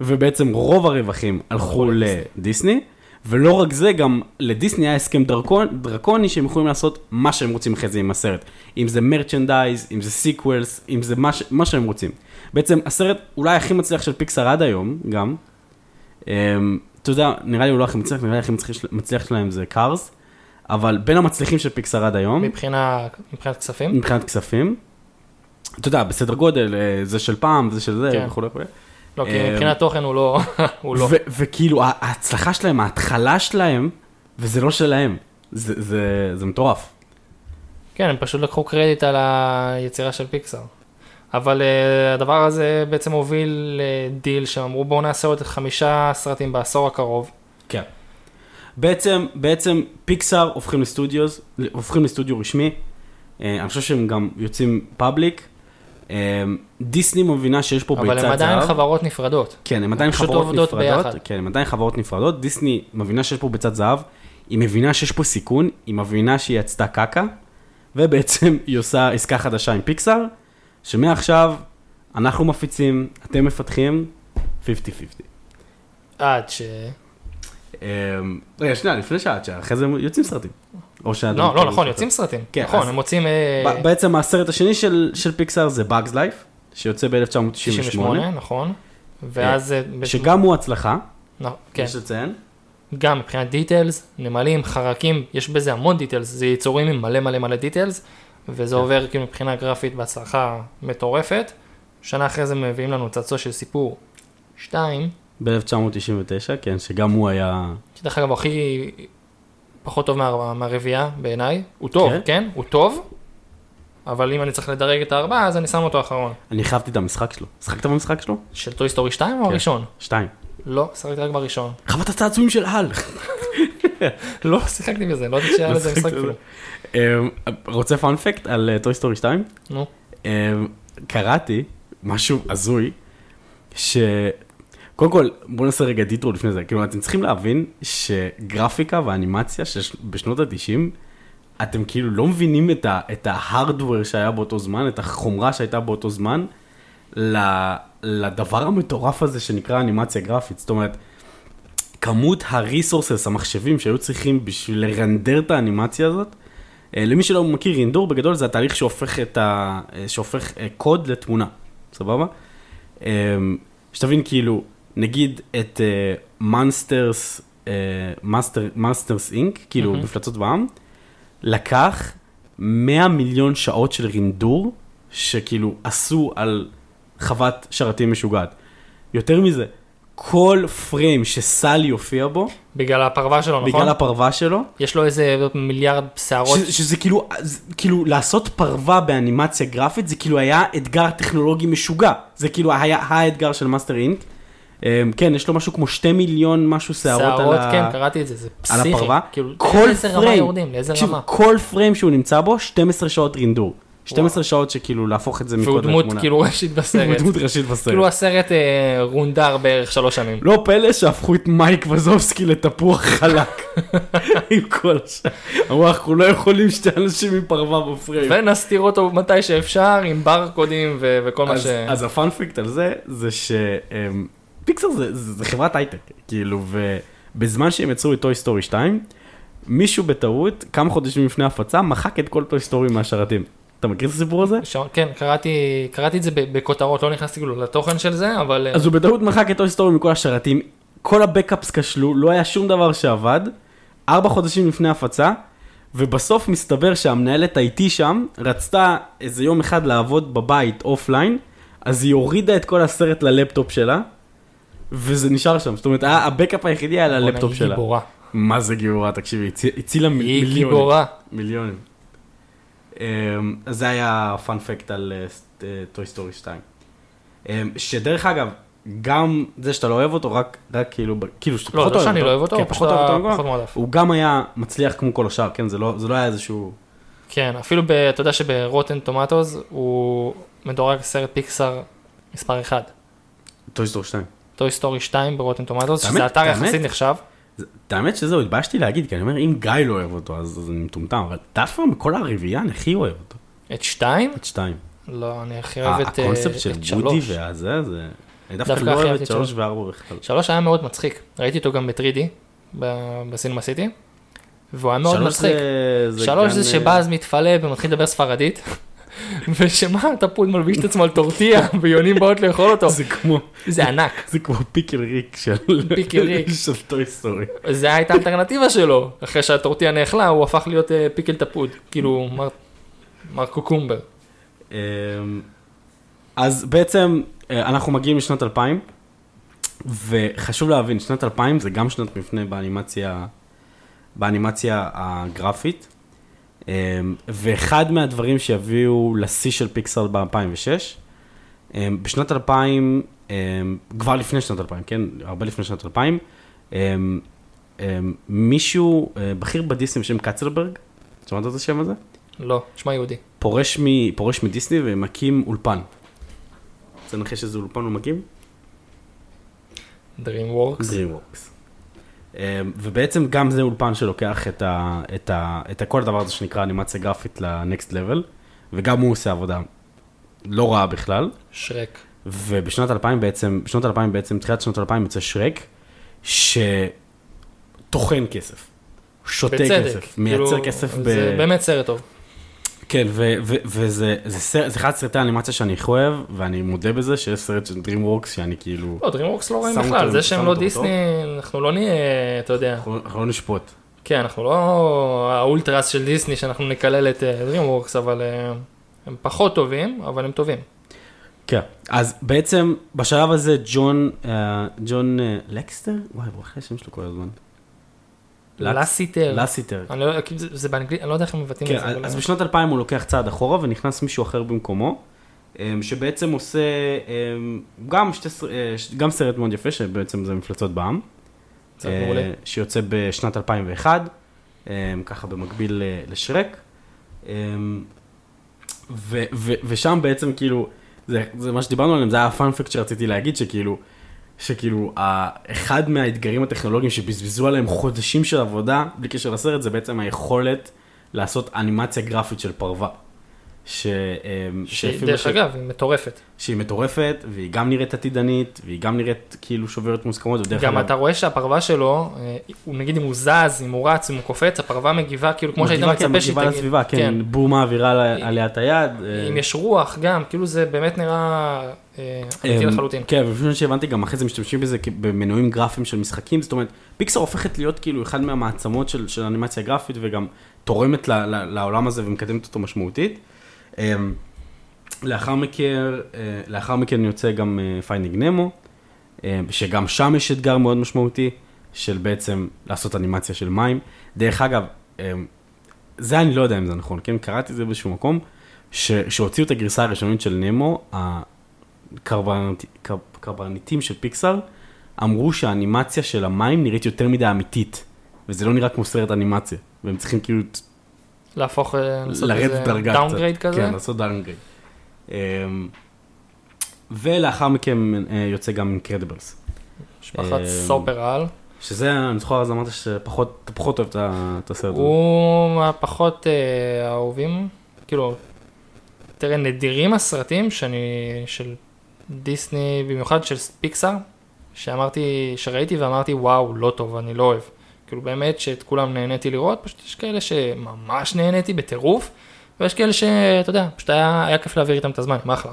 [SPEAKER 3] ובעצם רוב הרווחים הלכו לדיסני, ולא רק זה, גם לדיסני היה הסכם דרקון, דרקוני שהם יכולים לעשות מה שהם רוצים אחרי זה עם הסרט. אם זה merchandise, אם זה sequels, אם זה מה, ש... מה שהם רוצים. בעצם הסרט אולי הכי מצליח של פיקסר עד היום, גם. Um, אתה יודע, נראה לי הוא לא הכי מצליח, נראה לי הכי מצליח, שלהם זה Cars, אבל בין המצליחים של פיקסר עד היום,
[SPEAKER 2] מבחינה, מבחינת כספים,
[SPEAKER 3] מבחינת כספים, אתה יודע, בסדר גודל, אה, זה של פעם, זה של זה,
[SPEAKER 2] כן.
[SPEAKER 3] וכולי וכולי.
[SPEAKER 2] לא, כי
[SPEAKER 3] אה,
[SPEAKER 2] מבחינת תוכן הוא לא, הוא לא.
[SPEAKER 3] וכאילו ההצלחה שלהם, ההתחלה שלהם, וזה לא שלהם. זה, זה, זה מטורף.
[SPEAKER 2] כן, הם פשוט לקחו קרדיט על היצירה של פיקסאר. אבל uh, הדבר הזה בעצם הוביל לדיל שאמרו בואו נעשה עוד חמישה סרטים בעשור הקרוב.
[SPEAKER 3] כן. בעצם, בעצם פיקסאר הופכים לסטודיוס, הופכים לסטודיו רשמי. אה, אני חושב שהם גם יוצאים public. אה, דיסני מבינה שיש פה ביצת
[SPEAKER 2] אבל
[SPEAKER 3] זהב.
[SPEAKER 2] הם עדיין חברות נפרדות.
[SPEAKER 3] כן, הם עדיין חברות נפרדות.
[SPEAKER 2] ביחד.
[SPEAKER 3] כן, הם עדיין חברות נפרדות. דיסני מבינה שיש פה ביצת זהב, היא מבינה שיש פה סיכון, היא מבינה שהיא יצתה קקה, ובעצם היא עושה עסקה חדשה עם פיקסאר, שמעכשיו אנחנו מפיצים, אתם מפתחים, 50-50.
[SPEAKER 2] עד ש...
[SPEAKER 3] אמ, רגע, שנייה, לפני שעה, אחרי זה יוצאים סרטים. או שאתם
[SPEAKER 2] לא, לא, נכון? יוצאים סרטים.
[SPEAKER 3] כן,
[SPEAKER 2] נכון, הם מוצאים אה,
[SPEAKER 3] בעצם הסרט השני של, פיקסאר זה Bugs Life, שיוצא ב-1998,
[SPEAKER 2] 98, נכון. ואז... אה,
[SPEAKER 3] שגם הוא הצלחה,
[SPEAKER 2] כן.
[SPEAKER 3] יש לציין.
[SPEAKER 2] גם מבחינת details, נמלים, חרקים, יש בזה המון details, זה יצורים עם מלא מלא מלא details, וזה עובר כאילו מבחינה גרפית בהצלחה מטורפת. שנה אחרי זה מביאים לנו צעצוע של סיפור 2,
[SPEAKER 3] ב-1999, כן, שגם הוא היה...
[SPEAKER 2] שדרך אגב הוא הכי פחות טוב מה, מהרביעייה בעיניי, הוא טוב,
[SPEAKER 3] כן?
[SPEAKER 2] כן, הוא טוב, אבל אם אני צריך לדרג את הארבעה אז אני שם אותו אחרון.
[SPEAKER 3] אני חיבבתי את המשחק שלו. שחקת במשחק שלו?
[SPEAKER 2] של Toy Story 2 או
[SPEAKER 3] כן.
[SPEAKER 2] הראשון?
[SPEAKER 3] שתיים.
[SPEAKER 2] לא, שיחקתי רק בראשון.
[SPEAKER 3] חוות הצעצועים של הל.
[SPEAKER 2] לא שיחקתי בזה, לא ידעתי שהיה לזה משחק אפילו.
[SPEAKER 3] אמ, רוצה fun fact על Toy Story 2?
[SPEAKER 2] נו,
[SPEAKER 3] אמ, קראתי משהו הזוי, ש... קודם כל, בואו נעשה רגע detour לפני זה. כאילו, אתם צריכים להבין שגרפיקה ואנימציה שבשנות ה-90, אתם כאילו לא מבינים את, ה- את ההארדוור שהיה באותו זמן, את החומרה שהייתה באותו זמן, לדבר המטורף הזה שנקרא אנימציה גרפית. זאת אומרת, כמות הריסורסס, המחשבים שהיו צריכים בשביל לרנדר את האנימציה הזאת, אה, למי שלא מכיר, רינדור בגדול זה התהליך שהופך, את ה... אה, שהופך אה, קוד לתמונה, סבבה? שתבין כאילו, נגיד את מאנסטרס, Monsters Inc, כאילו
[SPEAKER 2] מהמם.
[SPEAKER 3] מפלצות בע"מ, לקח 100 מיליון שעות של רינדור, שכאילו עשו על חוות שרתים משוגעת. יותר מזה, כל פריים שסלי הופיע בו,
[SPEAKER 2] בגלל הפרווה שלו, נכון?
[SPEAKER 3] בגלל הפרווה שלו,
[SPEAKER 2] יש לו איזה מיליארד שערות.
[SPEAKER 3] ש, שזה כאילו, כאילו לעשות פרווה באנימציה גרפית זה כאילו היה אתגר טכנולוגי משוגע. זה כאילו היה האתגר של Monsters Inc. Um, כן, יש לו משהו כמו שתי מיליון משהו שערות,
[SPEAKER 2] שערות,
[SPEAKER 3] על, ה...
[SPEAKER 2] כן, קראתי את זה, זה
[SPEAKER 3] על
[SPEAKER 2] פסיכי.
[SPEAKER 3] הפרווה.
[SPEAKER 2] כאילו,
[SPEAKER 3] כל פריים,
[SPEAKER 2] יורדים, לאיזה רמה.
[SPEAKER 3] כל פריים שהוא נמצא בו, 12 שעות רינדור. 12 שעות שכאילו להפוך את זה
[SPEAKER 2] והוא
[SPEAKER 3] מקוד
[SPEAKER 2] דמות
[SPEAKER 3] לתמונה.
[SPEAKER 2] כאילו ראשית
[SPEAKER 3] הוא
[SPEAKER 2] בסרט.
[SPEAKER 3] דמות ראשית בסרט.
[SPEAKER 2] כאילו הסרט אה, רונדר בערך שלוש שנים.
[SPEAKER 3] לא פלא שהפכו את מייק וזובסקי לתפוח חלק. עם כל השאר. אמרו, אנחנו לא יכולים שתי אנשים עם פרווה בפריים.
[SPEAKER 2] ונסתיר אותו מתי שאפשר עם ברקודים וכל מה ש...
[SPEAKER 3] אז ה fun fact על זה, זה שפיקסר זה, זה, זה חברת הייטק, כאילו, ובזמן שהם יצרו את Toy Story 2, מישהו בטעות, כמה חודשים לפני הפצה, מחק את כל Toy Story מהשרתים. אתה מכיר את הסיפור הזה?
[SPEAKER 2] ש... כן, קראתי, קראתי את זה ב- בכותרות, לא נכנסתי כאילו לתוכן של זה, אבל... אה,
[SPEAKER 3] אז הוא בטעות מחק את Toy Story מכל השרתים, כל ה backups כשלו, לא היה שום דבר שעבד, ארבע חודשים לפני הפצה, ובסוף מסתבר שהמנהלת IT שם רצתה איזה יום אחד לעבוד בבית offline, אז היא הורידה את כל הסרט ללפטופ שלה, וזה נשאר שם, זאת אומרת, ה backup היחידי היה ללפטופ
[SPEAKER 2] היא
[SPEAKER 3] שלה.
[SPEAKER 2] גיבורה.
[SPEAKER 3] מה זה גיבורה, תקשיבי, הצי- הצילה מ-
[SPEAKER 2] היא
[SPEAKER 3] מיליונים.
[SPEAKER 2] גיבורה.
[SPEAKER 3] מיליונים. אמ, אז זה היה fun fact על Toy Story 2. אמ, שדרך אגב, גם זה שאתה לא אוהב אותו, רק, רק כאילו, כאילו שאתה
[SPEAKER 2] לא,
[SPEAKER 3] פחות
[SPEAKER 2] לא שאני לא אוהב אותו,
[SPEAKER 3] כן, פחות אוהב אותו,
[SPEAKER 2] פחות מועדף.
[SPEAKER 3] הוא גם היה מצליח כמו כל השאר, כן, זה לא, זה לא היה איזשהו...
[SPEAKER 2] כן, אפילו ב... אתה יודע שב Rotten Tomatoes הוא מדורג סרט פיקסאר מספר 1.
[SPEAKER 3] Toy Story 2.
[SPEAKER 2] Toy Story 2 ב Rotten
[SPEAKER 3] Tomatoes,
[SPEAKER 2] שזה אתר? יחסית נחשב.
[SPEAKER 3] האמת שזהו, התביישתי להגיד, כי אני אומר, אם גיא לא אוהב אותו, אז אז אני מטומטם, אבל דווקא מכל הרביעייה, אני הכי אוהב אותו.
[SPEAKER 2] את 2?
[SPEAKER 3] את 2.
[SPEAKER 2] לא, אני הכי אוהב את
[SPEAKER 3] הקונספט של
[SPEAKER 2] את
[SPEAKER 3] וודי
[SPEAKER 2] 3.
[SPEAKER 3] והזה, זה... אני דווקא לא אוהב את
[SPEAKER 2] את
[SPEAKER 3] 3
[SPEAKER 2] שלוש.
[SPEAKER 3] ו-4 בכלל.
[SPEAKER 2] 3 היה מאוד מצחיק, ראיתי אותו גם ב-3D בסינמה סיטי, והוא היה מאוד
[SPEAKER 3] שלוש
[SPEAKER 2] מצחיק. שלוש זה
[SPEAKER 3] אה,
[SPEAKER 2] שבאז מתפלא ומתחיל לדבר ספרדית, ושמר תפוד מלביש את עצמו על טורטיה ויונים באות לאכול אותו,
[SPEAKER 3] זה כמו,
[SPEAKER 2] זה ענק.
[SPEAKER 3] זה כמו Pickle Rick של
[SPEAKER 2] Pickle Rick.
[SPEAKER 3] של Toy Story.
[SPEAKER 2] זה הייתה האלטרנטיבה שלו, אחרי שהטורטיה נאכלה הוא הפך להיות אה, pickle תפוד, כאילו מר- cucumber.
[SPEAKER 3] אמ, אז בעצם אה, אנחנו מגיעים לשנת 2000, וחשוב להבין, שנת 2000 זה גם שנת מפנה באנימציה, באנימציה הגרפית, ואחד מהדברים שיביאו לשיא של פיקסל ב-2006, בשנת 2000, אמ, כבר לפני שנת 2000, כן? הרבה לפני שנת 2000, אמ, אמ, מישהו, אה, בכיר בדיסני בשם קצלברג, שמעת את השם הזה?
[SPEAKER 2] לא, שמע יהודי.
[SPEAKER 3] פורש, מ, פורש מדיסני ומקים אולפן. רוצה לנחש איזה אולפן הוא מקים?
[SPEAKER 2] DreamWorks.
[SPEAKER 3] DreamWorks. Um, ובעצם גם זה אולפן שלוקח את, ה, את, ה, את כל הדבר הזה שנקרא אנימציה גרפית לנקסט לבל, וגם הוא עושה עבודה לא רעה בכלל.
[SPEAKER 2] שרק.
[SPEAKER 3] ובשנת 2000 בעצם, בשנות 2000 בעצם, תחילת שנות 2000 יוצא שרק, שטוחן כסף. שותה
[SPEAKER 2] בצדק.
[SPEAKER 3] כסף, מייצר
[SPEAKER 2] כאילו,
[SPEAKER 3] כסף ב...
[SPEAKER 2] זה באמת סרט טוב.
[SPEAKER 3] כן, וזה אחד הסרטי האנימציה שאני הכי אוהב, ואני מודה בזה שיש סרט של DreamWorks שאני כאילו,
[SPEAKER 2] לא, DreamWorks לא רואים בכלל, זה שהם לא דיסני, אנחנו לא נהיה, אתה יודע,
[SPEAKER 3] אנחנו אנחנו לא נשפוט.
[SPEAKER 2] כן, אנחנו לא האולטרס של דיסני שאנחנו נקלל את אה, DreamWorks, אבל אה, הם פחות טובים, אבל הם טובים.
[SPEAKER 3] כן, אז בעצם בשלב הזה ג'ון, אה, ג'ון לקסטר? וואי, ברוך השם שלו כל הזמן.
[SPEAKER 2] לסיטר.
[SPEAKER 3] לסיטר.
[SPEAKER 2] אני לא, זה, זה באנגלית, אני לא יודע איך הם מבטאים
[SPEAKER 3] כן,
[SPEAKER 2] את זה. אבל-
[SPEAKER 3] אז בשנת 2000 הוא לוקח צעד אחורה ונכנס מישהו אחר במקומו, אמ, שבעצם עושה אמ, גם, שתי, אה, גם סרט מאוד יפה, שבעצם זה מפלצות בעם. אה. שיוצא בשנת 2001, אמ, ככה במקביל אה, לשרק. ו- ו- ושם בעצם כאילו, זה, זה מה שדיברנו עליהם, זה היה הפאנפקט שרציתי להגיד, שכאילו, שכאילו, אחד מהאתגרים הטכנולוגיים שבזבזו עליהם חודשים של עבודה, בלי קשר לסרט, זה בעצם היכולת לעשות אנימציה גרפית של פרווה. ש, אמ, שאפילו
[SPEAKER 2] דרך
[SPEAKER 3] ש-
[SPEAKER 2] אגב, היא מטורפת.
[SPEAKER 3] שהיא מטורפת, והיא גם נראית עתידנית, והיא גם נראית כאילו שוברת מוסכמות, ודרך
[SPEAKER 2] גם
[SPEAKER 3] אגב,
[SPEAKER 2] אתה רואה שהפרווה שלו, אה, הוא נגיד אם הוא זז, אם הוא רץ, אם הוא קופץ, הפרווה מגיבה כאילו כמו שהיית
[SPEAKER 3] כן,
[SPEAKER 2] מצפה שהיא
[SPEAKER 3] מגיבה
[SPEAKER 2] תגיד.
[SPEAKER 3] לסביבה, כן, בום מעבירה ל- עליה את היד. אה,
[SPEAKER 2] אם יש רוח גם, כאילו זה באמת נראה אה, אמיתי
[SPEAKER 3] אמ,
[SPEAKER 2] לחלוטין.
[SPEAKER 3] כן, ולפי מה שהבנתי גם אחרי זה משתמשים בזה במנועים גרפיים של משחקים, זאת אומרת, פיקסר הופכת להיות כאילו אחד מהמעצמות של, אנימציה גרפית וגם תורמת ל, ל, לעולם הזה ומקדמת אותו משמעותית. אמ, לאחר מכן, אה, לאחר מכן יוצא גם Finding Nemo, שגם שם יש אתגר מאוד משמעותי של בעצם לעשות אנימציה של מים. דרך אגב, אמ, זה אני לא יודע אם זה נכון, כן? קראתי את זה באיזשהו מקום, שהוציאו את הגרסה הראשונית של נמו, לקברניטים של פיקסאר, אמרו שהאנימציה של המים נראית יותר מדי אמיתית, וזה לא נראה כמו סרט אנימציה, והם צריכים כאילו
[SPEAKER 2] להפוך, אה, לעשות איזה
[SPEAKER 3] דרגה downgrade.
[SPEAKER 2] כזה.
[SPEAKER 3] כן, לעשות דאונגרייד. ולאחר מכן אה, יוצא גם Incredibles.
[SPEAKER 2] משפחת
[SPEAKER 3] אמ,
[SPEAKER 2] סופר על.
[SPEAKER 3] שזה, אני זוכר אז אמרת שפחות, אתה פחות אוהב את הסרט הזה.
[SPEAKER 2] הוא מהפחות אה, אהובים, כאילו, תראה, נדירים הסרטים שאני, של דיסני, במיוחד של פיקסאר, שאמרתי, שראיתי ואמרתי, וואו, לא טוב, אני לא אוהב. כאילו באמת שאת כולם נהניתי לראות, פשוט יש כאלה שממש נהניתי בטירוף, ויש כאלה שאתה יודע, פשוט היה, היה כיף להעביר איתם את הזמן, הם אחלה.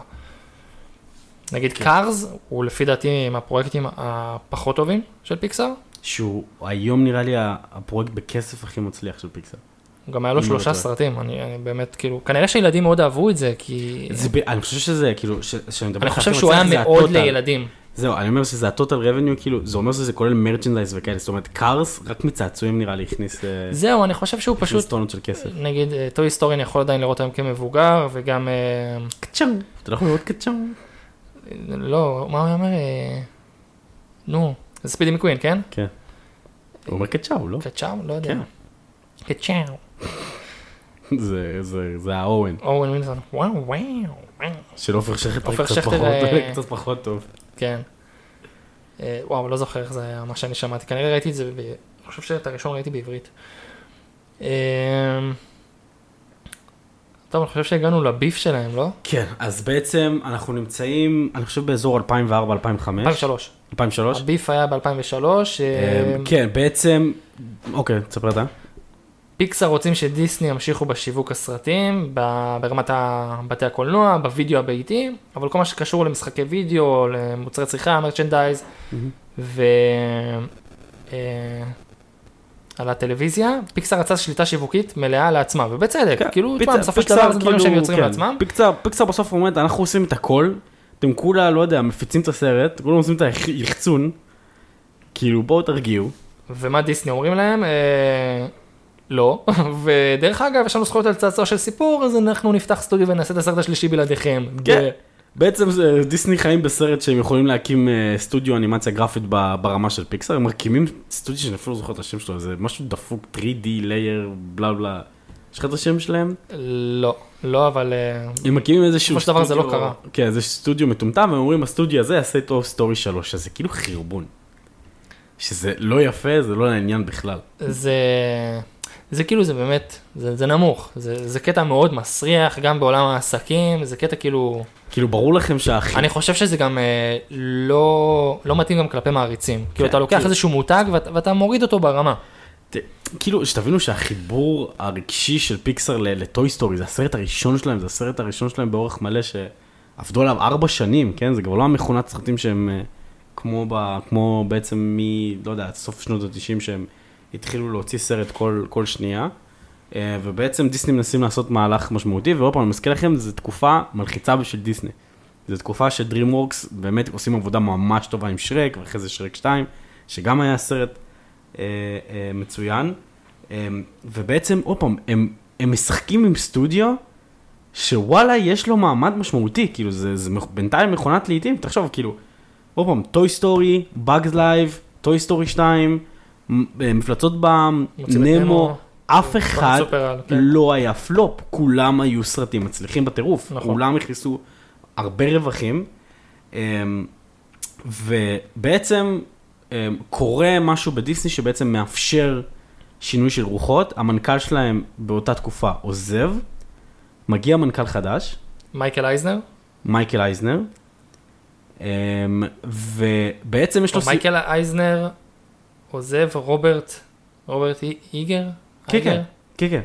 [SPEAKER 2] נגיד
[SPEAKER 3] כן.
[SPEAKER 2] Cars, הוא לפי דעתי מהפרויקטים הפחות טובים של פיקסאר,
[SPEAKER 3] שהוא היום נראה לי הפרויקט בכסף הכי מצליח של פיקסאר.
[SPEAKER 2] גם היה לו
[SPEAKER 3] אם
[SPEAKER 2] שלושה
[SPEAKER 3] לא.
[SPEAKER 2] סרטים, אני, אני באמת, כאילו, כנראה שילדים מאוד אהבו את זה, כי...
[SPEAKER 3] זה אני חושב שזה כאילו, ש- שאני מדבר
[SPEAKER 2] אני חושב שהוא היה מאוד. לילדים.
[SPEAKER 3] זהו, אני אומר שזה ה total revenue, כאילו, זה אומר שזה כולל merchandise וכאלה, זאת אומרת, Cars רק מצעצועים נראה לי הכניס אה,
[SPEAKER 2] זהו, אני חושב שהוא
[SPEAKER 3] הכניס
[SPEAKER 2] פשוט,
[SPEAKER 3] טונות של כסף.
[SPEAKER 2] נגיד, Toy Story אני יכול עדיין לראות היום כמבוגר, וגם, אה,
[SPEAKER 3] קצ'אם, אתה לא יכול לראות קצ'אם?
[SPEAKER 2] לא, מה הוא אומר? אה, נו, זה ספידי מקווין, כן?
[SPEAKER 3] כן. הוא אומר קצ'או, לא?
[SPEAKER 2] קצ'או? לא יודע.
[SPEAKER 3] כן.
[SPEAKER 2] קצ'או.
[SPEAKER 3] זה- זה זה האורן,
[SPEAKER 2] אורן ווינסון, וואו, וואו.
[SPEAKER 3] של עופר שכטר
[SPEAKER 2] אה,
[SPEAKER 3] קצת פחות טוב.
[SPEAKER 2] כן. אה, וואו, לא זוכר איך זה היה, מה שאני שמעתי. כנראה ראיתי את זה, ב... אני חושב שאת הראשון ראיתי בעברית. אה, טוב, אני חושב שהגענו לביף שלהם, לא?
[SPEAKER 3] כן, אז בעצם אנחנו נמצאים, אני חושב באזור 2004-2005.
[SPEAKER 2] 2003.
[SPEAKER 3] 2003?
[SPEAKER 2] הביף היה ב-2003.
[SPEAKER 3] כן, בעצם, אוקיי, תספר אתה.
[SPEAKER 2] פיקסאר רוצים שדיסני ימשיכו בשיווק הסרטים, ברמת בתי הקולנוע, בווידאו הביתי, אבל כל מה שקשור למשחקי וידאו, למוצרי צריכה, מרצ'נדייז, ו... אה, על הטלוויזיה, פיקסאר רצה שליטה שיווקית מלאה לעצמה, ובצדק, כאילו, תשמע, בסופו של דבר זה דברים שהם
[SPEAKER 3] כאילו,
[SPEAKER 2] יוצרים
[SPEAKER 3] כן,
[SPEAKER 2] לעצמם.
[SPEAKER 3] פיקסאר, פיקסאר בסוף אומרת, אנחנו עושים את הכל, אתם כולה, לא יודע, מפיצים את הסרט, כולם עושים את היחצון, כאילו בואו תרגיעו.
[SPEAKER 2] ומה דיסני אומרים להם? אה, לא, ודרך אגב, יש לנו זכויות על צעצוע של סיפור, אז אנחנו נפתח סטודיו ונעשה את הסרט השלישי בלעדיכם.
[SPEAKER 3] כן. בעצם דיסני חיים בסרט שהם יכולים להקים אה, סטודיו אנימציה גרפית ברמה של פיקסאר, הם מקימים סטודיו שאני אפילו לא זוכר את השם שלו, זה משהו דפוק 3D, לייר, בלה בלה. יש לך את השם שלהם?
[SPEAKER 2] לא, לא, אבל אה,
[SPEAKER 3] הם מקימים איזשהו
[SPEAKER 2] בסופו של דבר זה לא
[SPEAKER 3] סטודיו-
[SPEAKER 2] קרה.
[SPEAKER 3] כן, זה סטודיו מטומטם, והם אומרים הסטודיו הזה יעשה את Toy Story 3, אז זה כאילו חרבון. שזה לא יפה, זה לא לעניין בכלל.
[SPEAKER 2] זה, זה כאילו, זה באמת, זה, זה נמוך, זה, זה קטע מאוד מסריח, גם בעולם העסקים, זה קטע כאילו,
[SPEAKER 3] כאילו ברור לכם שהכי...
[SPEAKER 2] אני חושב שזה גם אה, לא, לא מתאים גם כלפי מעריצים. כאילו, אתה לוקח
[SPEAKER 3] כאילו-
[SPEAKER 2] איזשהו מותג ואת, ואתה מוריד אותו ברמה.
[SPEAKER 3] ת- כאילו, שתבינו שהחיבור הרגשי של פיקסאר ל- לטוי סטורי, זה הסרט הראשון שלהם, זה הסרט הראשון שלהם באורך מלא שעבדו עליו ארבע שנים, כן? זה כבר לא המכונת סרטים שהם אה, כמו, ב, כמו בעצם מ... לא יודע, סוף שנות ה-90 שהם התחילו להוציא סרט כל, כל שנייה. אה, ובעצם דיסני מנסים לעשות מהלך משמעותי, ועוד פעם, אני מזכיר לכם, זו תקופה מלחיצה בשביל דיסני. זו תקופה שדרימוורקס באמת עושים עבודה ממש טובה עם שרק, ואחרי זה שרק 2, שגם היה סרט אה, אה, מצוין. אה, ובעצם, עוד פעם, הם, הם משחקים עם סטודיו, שוואלה, יש לו מעמד משמעותי, כאילו, זה, זה בינתיים מכונת להיטים, תחשוב, כאילו, עוד פעם, Toy Story, Bug's Life, Toy Story 2, מ- אה, מפלצות בעם, נמו, אף אחד
[SPEAKER 2] כן.
[SPEAKER 3] לא היה פלופ, כולם היו סרטים מצליחים בטירוף,
[SPEAKER 2] נכון.
[SPEAKER 3] כולם הכניסו הרבה רווחים, אמ, ובעצם אמ, קורה משהו בדיסני שבעצם מאפשר שינוי של רוחות, המנכ"ל שלהם באותה תקופה עוזב, מגיע מנכ"ל חדש,
[SPEAKER 2] מייקל אייזנר?
[SPEAKER 3] מייקל אייזנר, אמ, ובעצם יש לו...
[SPEAKER 2] מייקל אייזנר עוזב רוברט, רוברט אי- איגר?
[SPEAKER 3] כן? כן, כן, כן.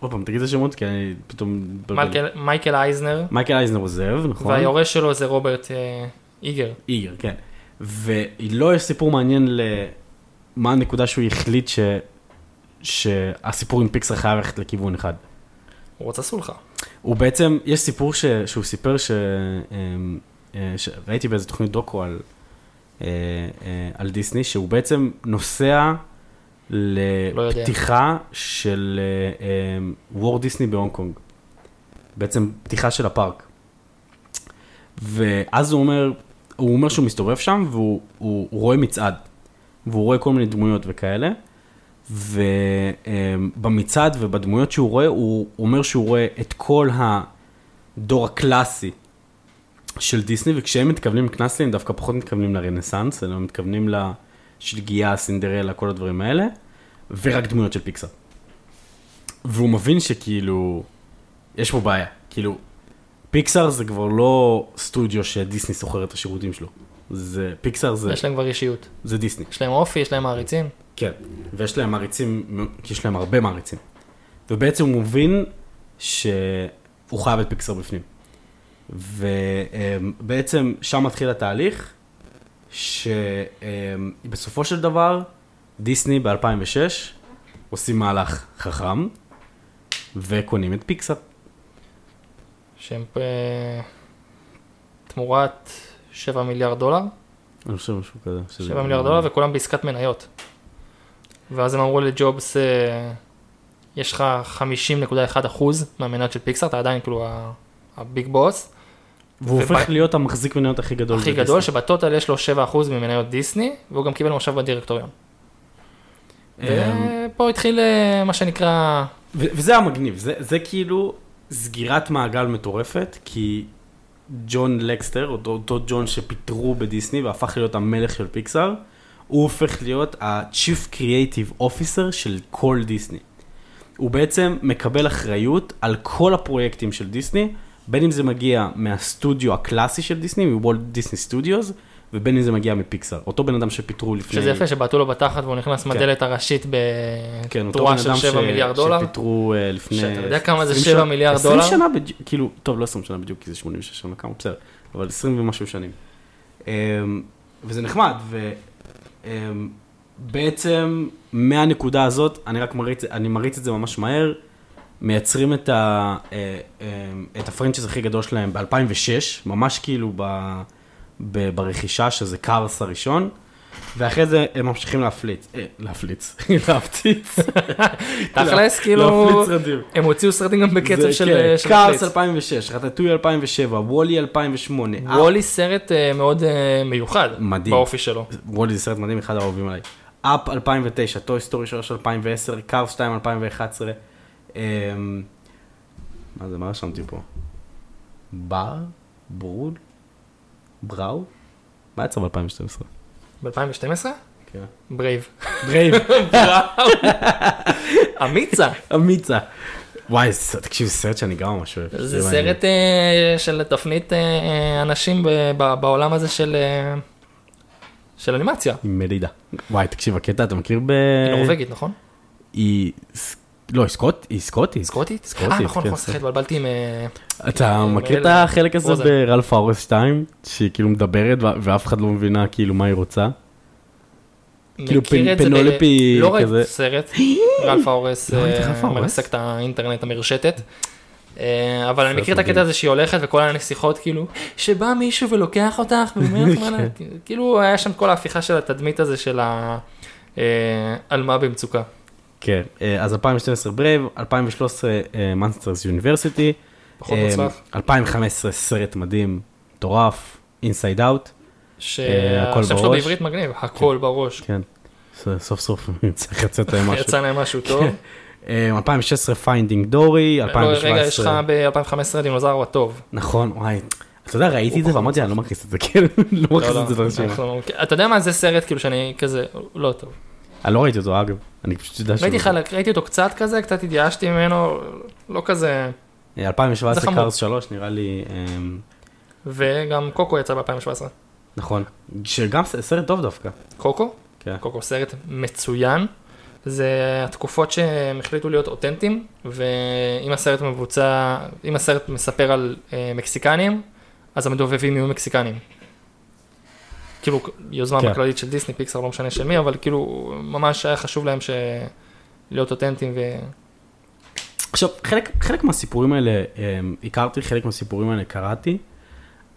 [SPEAKER 3] עוד פעם, תגיד את השמות, כי אני פתאום...
[SPEAKER 2] מייקל- מייקל אייזנר,
[SPEAKER 3] מייקל אייזנר עוזב, נכון?
[SPEAKER 2] והיורש שלו זה רוברט אה, איגר.
[SPEAKER 3] איגר, כן. ולא יש סיפור מעניין למה הנקודה שהוא החליט ש... שהסיפור עם פיקסר חייב ללכת לכיוון אחד.
[SPEAKER 2] הוא רוצה סולחה.
[SPEAKER 3] הוא בעצם, יש סיפור ש... שהוא סיפר ש... אמ, אה, ש... ראיתי באיזה תוכנית דוקו על, על דיסני, שהוא בעצם נוסע
[SPEAKER 2] לא.
[SPEAKER 3] לפתיחה של וור דיסני בהונג קונג. בעצם פתיחה של הפארק. ואז הוא אומר, הוא אומר שהוא מסתובב שם והוא הוא, הוא רואה מצעד. והוא רואה כל מיני דמויות וכאלה. ובמצעד ובדמויות שהוא רואה, הוא אומר שהוא רואה את כל הדור הקלאסי של דיסני, וכשהם מתכוונים לקלאסי, הם דווקא פחות מתכוונים לרנסאנס, אלא מתכוונים לשלגיה, סינדרלה, כל הדברים האלה, ורק דמויות של פיקסאר. והוא מבין שכאילו, יש פה בעיה. כאילו, פיקסאר זה כבר לא סטודיו שדיסני שוכר את השירותים שלו. זה, פיקסאר זה,
[SPEAKER 2] יש להם כבר אישיות.
[SPEAKER 3] זה דיסני.
[SPEAKER 2] יש להם אופי, יש להם מעריצים.
[SPEAKER 3] כן, ויש להם מעריצים, יש להם הרבה מעריצים. ובעצם הוא מבין שהוא חייב את פיקסר בפנים. ובעצם שם מתחיל התהליך, שבסופו של דבר, דיסני ב-2006 עושים מהלך חכם, וקונים את פיקסר.
[SPEAKER 2] שהם אה, תמורת 7 מיליארד דולר.
[SPEAKER 3] אני חושב משהו כזה. שזה-
[SPEAKER 2] 7 מיליארד דולר וכולם בעסקת מניות. ואז הם אמרו לג'ובס, אה, יש לך 50.1 אחוז מהמניות של פיקסאר, אתה עדיין כאילו הביג בוס,
[SPEAKER 3] והוא
[SPEAKER 2] וב-
[SPEAKER 3] הופך להיות המחזיק מניות הכי גדול.
[SPEAKER 2] הכי
[SPEAKER 3] בדיסני.
[SPEAKER 2] גדול, שבטוטל יש לו 7 אחוז ממניות דיסני, והוא גם קיבל מושב בדירקטוריון.
[SPEAKER 3] אמ,
[SPEAKER 2] ופה התחיל אה, מה שנקרא,
[SPEAKER 3] וזה המגניב, זה, זה כאילו סגירת מעגל מטורפת, כי ג'ון לקסטר, אותו, אותו ג'ון שפיטרו בדיסני והפך להיות המלך של פיקסאר, הוא הופך להיות ה-Chief Creative Officer של כל דיסני. הוא בעצם מקבל אחריות על כל הפרויקטים של דיסני, בין אם זה מגיע מהסטודיו הקלאסי של דיסני, מוולט דיסני סטודיוס, ובין אם זה מגיע מפיקסאר. אותו בן אדם שפיטרו לפני...
[SPEAKER 2] שזה יפה שבעטו לו בתחת והוא נכנס מהדלת הראשית
[SPEAKER 3] כן, אותו
[SPEAKER 2] בתרועה
[SPEAKER 3] בן
[SPEAKER 2] של
[SPEAKER 3] אדם
[SPEAKER 2] 7
[SPEAKER 3] ש-
[SPEAKER 2] מיליארד דולר.
[SPEAKER 3] שפיטרו אה, לפני...
[SPEAKER 2] שאתה יודע כמה זה
[SPEAKER 3] 20
[SPEAKER 2] 7
[SPEAKER 3] שנה-
[SPEAKER 2] מיליארד
[SPEAKER 3] 20
[SPEAKER 2] דולר?
[SPEAKER 3] שנה בדיוק, כאילו, טוב, לא 20 שנה בדיוק, כי זה 86 שנה כמה, בסדר, אבל 20 ומשהו שנים. אמ, וזה נחמד, ובעצם מהנקודה הזאת, אני רק מריץ, אני מריץ את זה ממש מהר, מייצרים את, ה, אה, אה, את הפרנצ'ייז הכי גדול שלהם ב-2006, ממש כאילו ב, ב, ברכישה, שזה קארס הראשון, ואחרי זה הם ממשיכים להפליץ, אה, להפליץ, להפציץ.
[SPEAKER 2] תכלס כאילו. הם הוציאו סרטים גם בקצב של
[SPEAKER 3] כן,
[SPEAKER 2] של
[SPEAKER 3] Cars
[SPEAKER 2] הפליץ.
[SPEAKER 3] 2006, Ratatouille 2007, WALL-E 2008.
[SPEAKER 2] WALL-E סרט מאוד מיוחד,
[SPEAKER 3] מדהים.
[SPEAKER 2] באופי שלו.
[SPEAKER 3] WALL-E זה סרט מדהים, אחד האהובים עליי. Up 2009, Toy Story 3 2010, Cars 2 2011. אמ, מה זה, מה רשמתי פה? בר? ברוד? בראו? מה יצא ב-2012?
[SPEAKER 2] ב-2012?
[SPEAKER 3] כן.
[SPEAKER 2] ברייב.
[SPEAKER 3] ברייב,
[SPEAKER 2] אמיצה.
[SPEAKER 3] אמיצה. וואי, תקשיב, סרט שאני גם ממש אוהב.
[SPEAKER 2] זה. סרט אה, של תפנית אה, אנשים ב- ב- בעולם הזה של... אה, של אנימציה.
[SPEAKER 3] עם מרידה. וואי, תקשיב, הקטע, אתה מכיר ב...
[SPEAKER 2] היא נורבגית, נכון?
[SPEAKER 3] היא... לא, היא סקוט- היא סקוטית.
[SPEAKER 2] סקוטית?
[SPEAKER 3] סקוטית,
[SPEAKER 2] אה, נכון,
[SPEAKER 3] כן,
[SPEAKER 2] נכון, סליחה, התבלבלתי עם... אה,
[SPEAKER 3] אתה
[SPEAKER 2] עם
[SPEAKER 3] מכיר את החלק הזה. ברלף האורס 2? שהיא כאילו מדברת ואף אחד לא מבינה כאילו מה היא רוצה? כאילו פנולפי
[SPEAKER 2] לא ראיתי
[SPEAKER 3] כזה.
[SPEAKER 2] סרט, רלף האורס אה? מרסק את האינטרנט המרשתת. אה, אבל אני מכיר את. הקטע הזה שהיא הולכת וכל הנסיכות כאילו שבא מישהו ולוקח אותך מה לה-" כאילו היה שם כל ההפיכה של התדמית הזה של העלמה במצוקה.
[SPEAKER 3] כן, אה, אז 2012 ברייב, 2013 Monsters University,
[SPEAKER 2] פחות
[SPEAKER 3] אה,
[SPEAKER 2] מוצלח.
[SPEAKER 3] 2015 סרט מדהים, מטורף, Inside Out, אה, הכל
[SPEAKER 2] שהשם שלו. בעברית מגניב, הקול בראש.
[SPEAKER 3] כן, סוף סוף צריך לצאת להם משהו.
[SPEAKER 2] יצא להם משהו טוב.
[SPEAKER 3] אה, 2016 Finding Dory,
[SPEAKER 2] לא, רגע, יש לך
[SPEAKER 3] 2017,
[SPEAKER 2] ב-2015 דינוזאור הטוב.
[SPEAKER 3] נכון, וואי, אתה יודע, ראיתי את זה ואמרתי, אני לא מכניס את זה, כן, לא
[SPEAKER 2] לא,
[SPEAKER 3] מכניס
[SPEAKER 2] לא,
[SPEAKER 3] את זה לרשימה.
[SPEAKER 2] אנחנו- אתה יודע מה זה סרט כאילו שאני כזה לא טוב.
[SPEAKER 3] אני לא ראיתי אותו אגב, אני פשוט יודע שהוא...
[SPEAKER 2] ראיתי חלק, ראיתי אותו קצת כזה, קצת התייאשתי ממנו, לא כזה,
[SPEAKER 3] אה,
[SPEAKER 2] זה
[SPEAKER 3] 2017
[SPEAKER 2] חמור.
[SPEAKER 3] קארס 3 נראה לי, אמ,
[SPEAKER 2] וגם קוקו יצא ב-2017.
[SPEAKER 3] נכון, שגם סרט טוב דווקא.
[SPEAKER 2] קוקו?
[SPEAKER 3] כן.
[SPEAKER 2] קוקו סרט מצוין. זה התקופות שהם החליטו להיות אותנטיים, ואם הסרט מבוצע, אם הסרט מספר על אה, מקסיקנים, אז המדובבים יהיו מקסיקנים. כאילו, יוזמה
[SPEAKER 3] כן.
[SPEAKER 2] בכללית של דיסני, פיקסר, לא משנה של מי, אבל כאילו, ממש היה חשוב להם ש... להיות אותנטיים ו...
[SPEAKER 3] עכשיו, חלק, חלק מהסיפורים האלה אמ, הכרתי, חלק מהסיפורים האלה קראתי,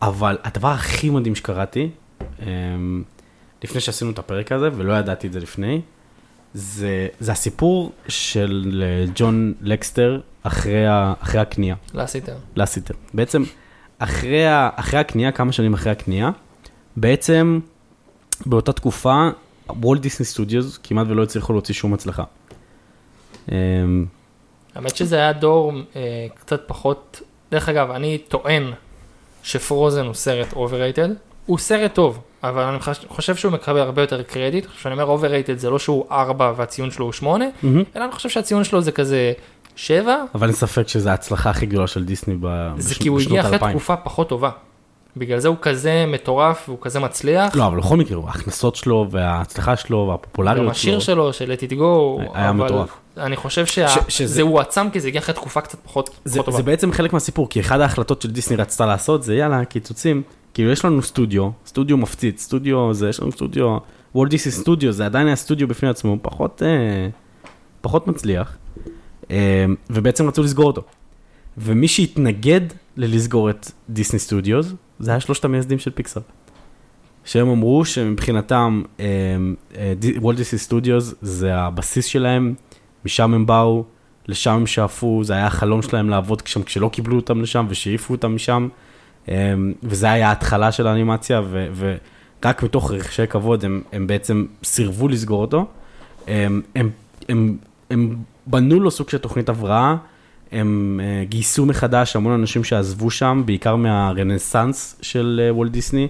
[SPEAKER 3] אבל הדבר הכי מדהים שקראתי, אמ, לפני שעשינו את הפרק הזה, ולא ידעתי את זה לפני, זה, זה הסיפור של אה, ג'ון לקסטר אחרי, ה, אחרי הקנייה,
[SPEAKER 2] לאסיטר.
[SPEAKER 3] לאסיטר. בעצם, אחרי, ה, אחרי הקנייה, כמה שנים אחרי הקנייה, בעצם באותה תקופה, וולט דיסני סטודיוס כמעט ולא הצליחו להוציא שום הצלחה. אמ,
[SPEAKER 2] האמת שזה היה דור אה, קצת פחות, דרך אגב, אני טוען ש Frozen הוא סרט overrated, הוא סרט טוב, אבל אני חושב שהוא מקבל הרבה יותר קרדיט, כשאני אומר overrated זה לא שהוא 4 והציון שלו הוא 8,
[SPEAKER 3] מהמם.
[SPEAKER 2] אלא אני חושב שהציון שלו זה כזה 7,
[SPEAKER 3] אבל אין ספק שזו ההצלחה הכי גדולה של דיסני ב-
[SPEAKER 2] זה
[SPEAKER 3] בש-
[SPEAKER 2] כי הוא
[SPEAKER 3] בשנות
[SPEAKER 2] הגיע אחרי. תקופה פחות טובה. בגלל זה הוא כזה מטורף והוא כזה מצליח.
[SPEAKER 3] לא, אבל בכל מקרה, ההכנסות שלו וההצלחה שלו
[SPEAKER 2] גם
[SPEAKER 3] והפופולריות
[SPEAKER 2] השיר
[SPEAKER 3] שלו.
[SPEAKER 2] שלו של let it go,
[SPEAKER 3] היה
[SPEAKER 2] אבל
[SPEAKER 3] מטורף.
[SPEAKER 2] אני חושב
[SPEAKER 3] ש-
[SPEAKER 2] שזה
[SPEAKER 3] שזה-
[SPEAKER 2] הועצם כי זה הגיע אחרי תקופה קצת פחות
[SPEAKER 3] זה,
[SPEAKER 2] פחות טובה.
[SPEAKER 3] זה בעצם חלק מהסיפור, כי אחת ההחלטות של דיסני רצתה לעשות זה יאללה, קיצוצים. כאילו יש לנו סטודיו, סטודיו מפציץ, סטודיו זה, יש לנו סטודיו, וולט דיסני סטודיו, זה עדיין היה סטודיו בפני עצמו, פחות, אה, פחות מצליח, אה, ובעצם רצו לסגור אותו. ומי שהתנגד ללסגור את דיסני סטודיוס, זה היה שלושת המייסדים של פיקסאר. שהם אמרו שמבחינתם אה, אה, וולט דיסני סטודיוס זה הבסיס שלהם, משם הם באו, לשם הם שאפו, זה היה החלום שלהם לעבוד שם כשלא קיבלו אותם לשם ושהעיפו אותם משם. אמ, וזה היה ההתחלה של האנימציה, ו- ורק מתוך רגשי כבוד הם, הם בעצם סירבו לסגור אותו. הם, הם, הם, הם בנו לו סוג של תוכנית הבראה, הם אה, גייסו מחדש המון אנשים שעזבו שם, בעיקר מהרנסאנס של אה, וולט דיסני,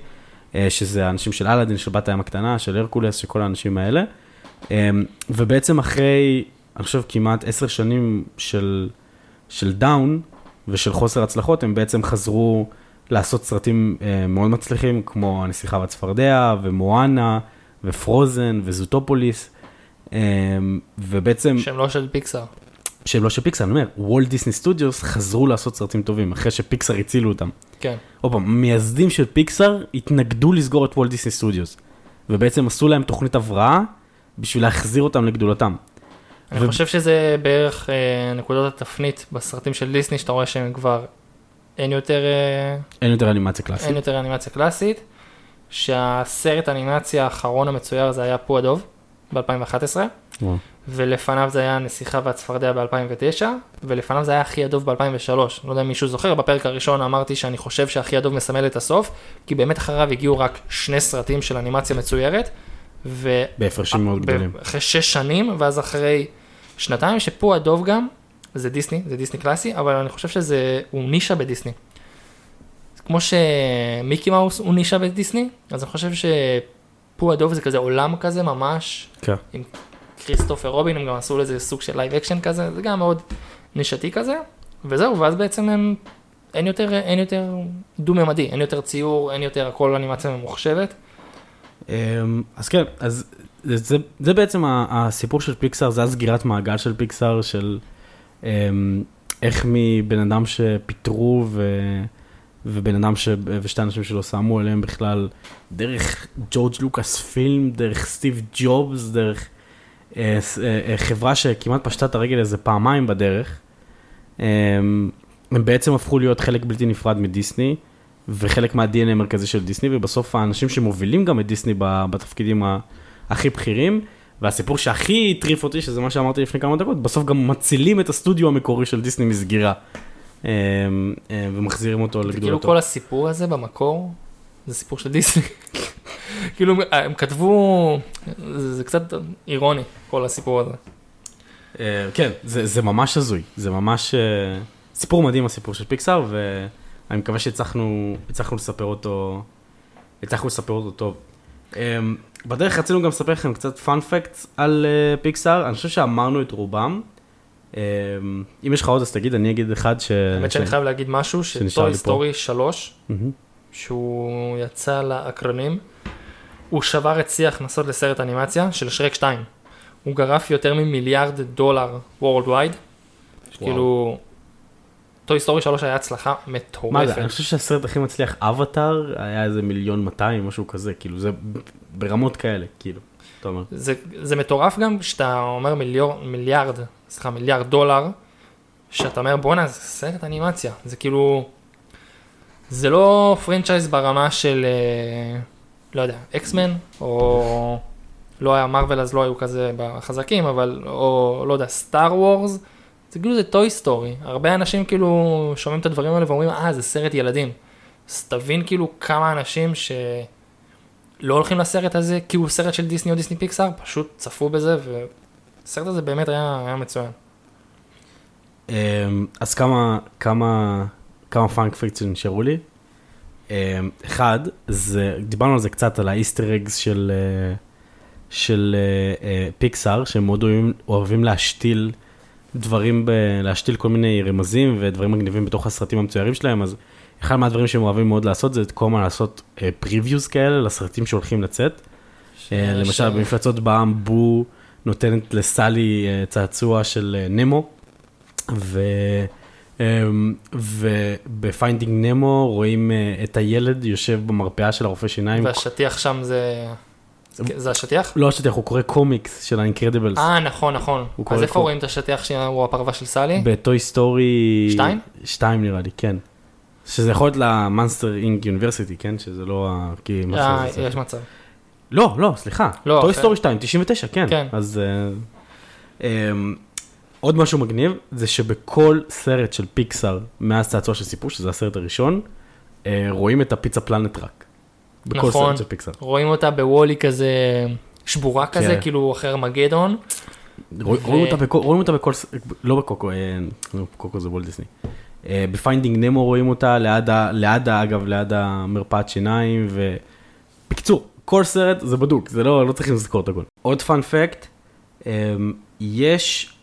[SPEAKER 3] אה, שזה האנשים של אלאדין, של בת הים הקטנה, של הרקולס, של כל האנשים האלה. ובעצם אחרי, אני חושב כמעט עשר שנים של, של down ושל חוסר הצלחות, הם בעצם חזרו לעשות סרטים מאוד מצליחים, כמו הנסיכה והצפרדע, ומואנה, ו Frozen, וזוטופוליס, ובעצם,
[SPEAKER 2] שהם לא של פיקסאר.
[SPEAKER 3] שהם לא של פיקסאר, אני אומר, וולט דיסני סטודיוס חזרו לעשות סרטים טובים, אחרי שפיקסאר הצילו אותם.
[SPEAKER 2] כן.
[SPEAKER 3] עוד פעם, המייסדים של פיקסאר התנגדו לסגור את וולט דיסני סטודיוס, ובעצם עשו להם תוכנית הבראה בשביל להחזיר אותם לגדולתם.
[SPEAKER 2] אני
[SPEAKER 3] ו-
[SPEAKER 2] חושב שזה בערך אה, נקודות התפנית בסרטים של דיסני, שאתה רואה שהם כבר אין יותר, אה,
[SPEAKER 3] אין יותר אנימציה קלאסית.
[SPEAKER 2] אין יותר אנימציה קלאסית, שהסרט האנימציה האחרון המצויר זה היה פו הדוב ב-2011,
[SPEAKER 3] וואו.
[SPEAKER 2] ולפניו זה היה הנסיכה והצפרדע ב-2009, ולפניו זה היה אחי הדוב ב-2003. לא יודע אם מישהו זוכר, בפרק הראשון אמרתי שאני חושב שאחי הדוב מסמל את הסוף, כי באמת אחריו הגיעו רק שני סרטים של אנימציה מצוירת, ו...
[SPEAKER 3] בהפרשים מאוד גדולים.
[SPEAKER 2] אחרי שש שנים, ואז אחרי שנתיים, שפה הדוב גם, זה דיסני, זה דיסני קלאסי, אבל אני חושב שזה, הוא נישה בדיסני. כמו שמיקי מאוס הוא נישה בדיסני, אז אני חושב שפו הדוב זה כזה עולם כזה ממש,
[SPEAKER 3] כן.
[SPEAKER 2] עם כריסטופר רובין, הם גם עשו לזה סוג של live action כזה, זה גם מאוד נישתי כזה, וזהו, ואז בעצם הם, אין יותר, אין יותר דו-ממדי, אין יותר ציור, אין יותר הכל אנימציה ממוחשבת.
[SPEAKER 3] אמ, אז כן, אז זה, זה, זה בעצם הסיפור של פיקסאר, זה הסגירת מעגל של פיקסאר, של אמ, איך מבן אדם שפיטרו ו, ובן אדם ש, ושתי אנשים שלא שמו עליהם בכלל, דרך ג'ורג' לוקאס פילם, דרך סטיב ג'ובס, דרך אה, אה, אה, חברה שכמעט פשטה את הרגל איזה פעמיים בדרך. אמ, הם בעצם הפכו להיות חלק בלתי נפרד מדיסני, וחלק מה-DNA המרכזי של דיסני, ובסוף האנשים שמובילים גם את דיסני בתפקידים הכי בכירים, והסיפור שהכי הטריף אותי, שזה מה שאמרתי לפני כמה דקות, בסוף גם מצילים את הסטודיו המקורי של דיסני מסגירה, אה, ומחזירים אותו
[SPEAKER 2] כאילו
[SPEAKER 3] לגדולתו.
[SPEAKER 2] כל הסיפור הזה במקור, זה סיפור של דיסני. כאילו הם כתבו, זה קצת אירוני, כל הסיפור הזה.
[SPEAKER 3] אה, כן, זה, ממש הזוי, זה ממש אה, סיפור מדהים הסיפור של פיקסאר, ואני מקווה שהצלחנו הצלחנו לספר אותו, הצלחנו לספר אותו טוב. אה, בדרך רצינו גם לספר לכם קצת פאנפקט על אה, פיקסאר, אני חושב שאמרנו את רובם. אה, אם יש לך עוד אז תגיד, אני אגיד אחד ש...
[SPEAKER 2] האמת שאני חייב להגיד משהו, שטוי סטורי 3,
[SPEAKER 3] מהמם.
[SPEAKER 2] שהוא יצא לאקרנים, הוא שבר את שיא ההכנסות לסרט אנימציה של שרק 2. הוא גרף יותר ממיליארד דולר Worldwide, כאילו, טוי סטורי 3 היה הצלחה
[SPEAKER 3] מה זה,
[SPEAKER 2] מטורפת.
[SPEAKER 3] אני חושב שהסרט הכי מצליח, אבטאר, היה איזה מיליון 200, משהו כזה, כאילו זה ברמות כאלה, כאילו, אתה אומר.
[SPEAKER 2] זה, זה מטורף גם שאתה אומר מיליור, מיליארד, סליחה, מיליארד דולר, שאתה אומר בואנה זה סרט אנימציה, זה כאילו, זה לא franchise ברמה של, אה, לא יודע, אקס-מן, או לא היה מארוול אז לא היו כזה חזקים, אבל, או לא יודע, סטאר וורס, זה כאילו זה טוי סטורי, הרבה אנשים כאילו שומעים את הדברים האלה ואומרים, אה זה סרט ילדים, אז תבין כאילו כמה אנשים ש... לא הולכים לסרט הזה כי הוא סרט של דיסני או דיסני פיקסאר, פשוט צפו בזה, והסרט הזה באמת היה, היה מצוין.
[SPEAKER 3] אמ, אז כמה, כמה, כמה fun fact שנשארו לי. אמ, אחד, זה, דיברנו על זה קצת, על ה Easter eggs של, אה, של אה, אה, פיקסאר, שהם מאוד אוהבים, אוהבים להשתיל דברים, ב, להשתיל כל מיני רמזים ודברים מגניבים בתוך הסרטים המצוירים שלהם, אז אחד מהדברים שהם אוהבים מאוד לעשות זה כל הזמן לעשות previews כאלה לסרטים שהולכים לצאת. אה, למשל במפלצות בע"מ בו נותנת לסאלי אה, צעצוע של אה, נמו, ו... אמ, וב Finding נמו רואים אה, את הילד יושב במרפאה של הרופא שיניים.
[SPEAKER 2] והשטיח שם זה... זה השטיח?
[SPEAKER 3] לא השטיח, הוא קורא קומיקס של האינקרדיבלס.
[SPEAKER 2] אה, נכון, נכון. אז איפה רואים את השטיח שהוא הפרווה של סאלי?
[SPEAKER 3] בטוי סטורי...
[SPEAKER 2] שתיים?
[SPEAKER 3] שתיים נראה לי, כן. שזה יכול להיות למאנסטר אינק יוניברסיטי, כן? שזה לא ה... כי
[SPEAKER 2] אה, יש מצב.
[SPEAKER 3] לא, לא, סליחה.
[SPEAKER 2] לא, אחר.
[SPEAKER 3] טוי סטורי 2, 99, כן.
[SPEAKER 2] כן.
[SPEAKER 3] אז... אה, אמ, עוד משהו מגניב, זה שבכל סרט של פיקסאר, מאז צעצוע של סיפור, שזה הסרט הראשון, אה, רואים את הפיצה פלנט טראק.
[SPEAKER 2] נכון.
[SPEAKER 3] בכל סרט של פיקסאר.
[SPEAKER 2] רואים אותה בוולי כזה שבורה כזה,
[SPEAKER 3] כן.
[SPEAKER 2] כאילו אחרי ארמגדון.
[SPEAKER 3] רוא-
[SPEAKER 2] ו-
[SPEAKER 3] רואים אותה בכל, רואים אותה בכל, לא בקוקו, אה, לא, קוקו זה וולט דיסני. אה, ב Finding נמו רואים אותה ליד, ה- ליד, ה- אגב, ליד המרפאת שיניים, ובקיצור, כל סרט זה בדוק, זה לא, לא צריכים לזכור את הכל. עוד fun fact, יש,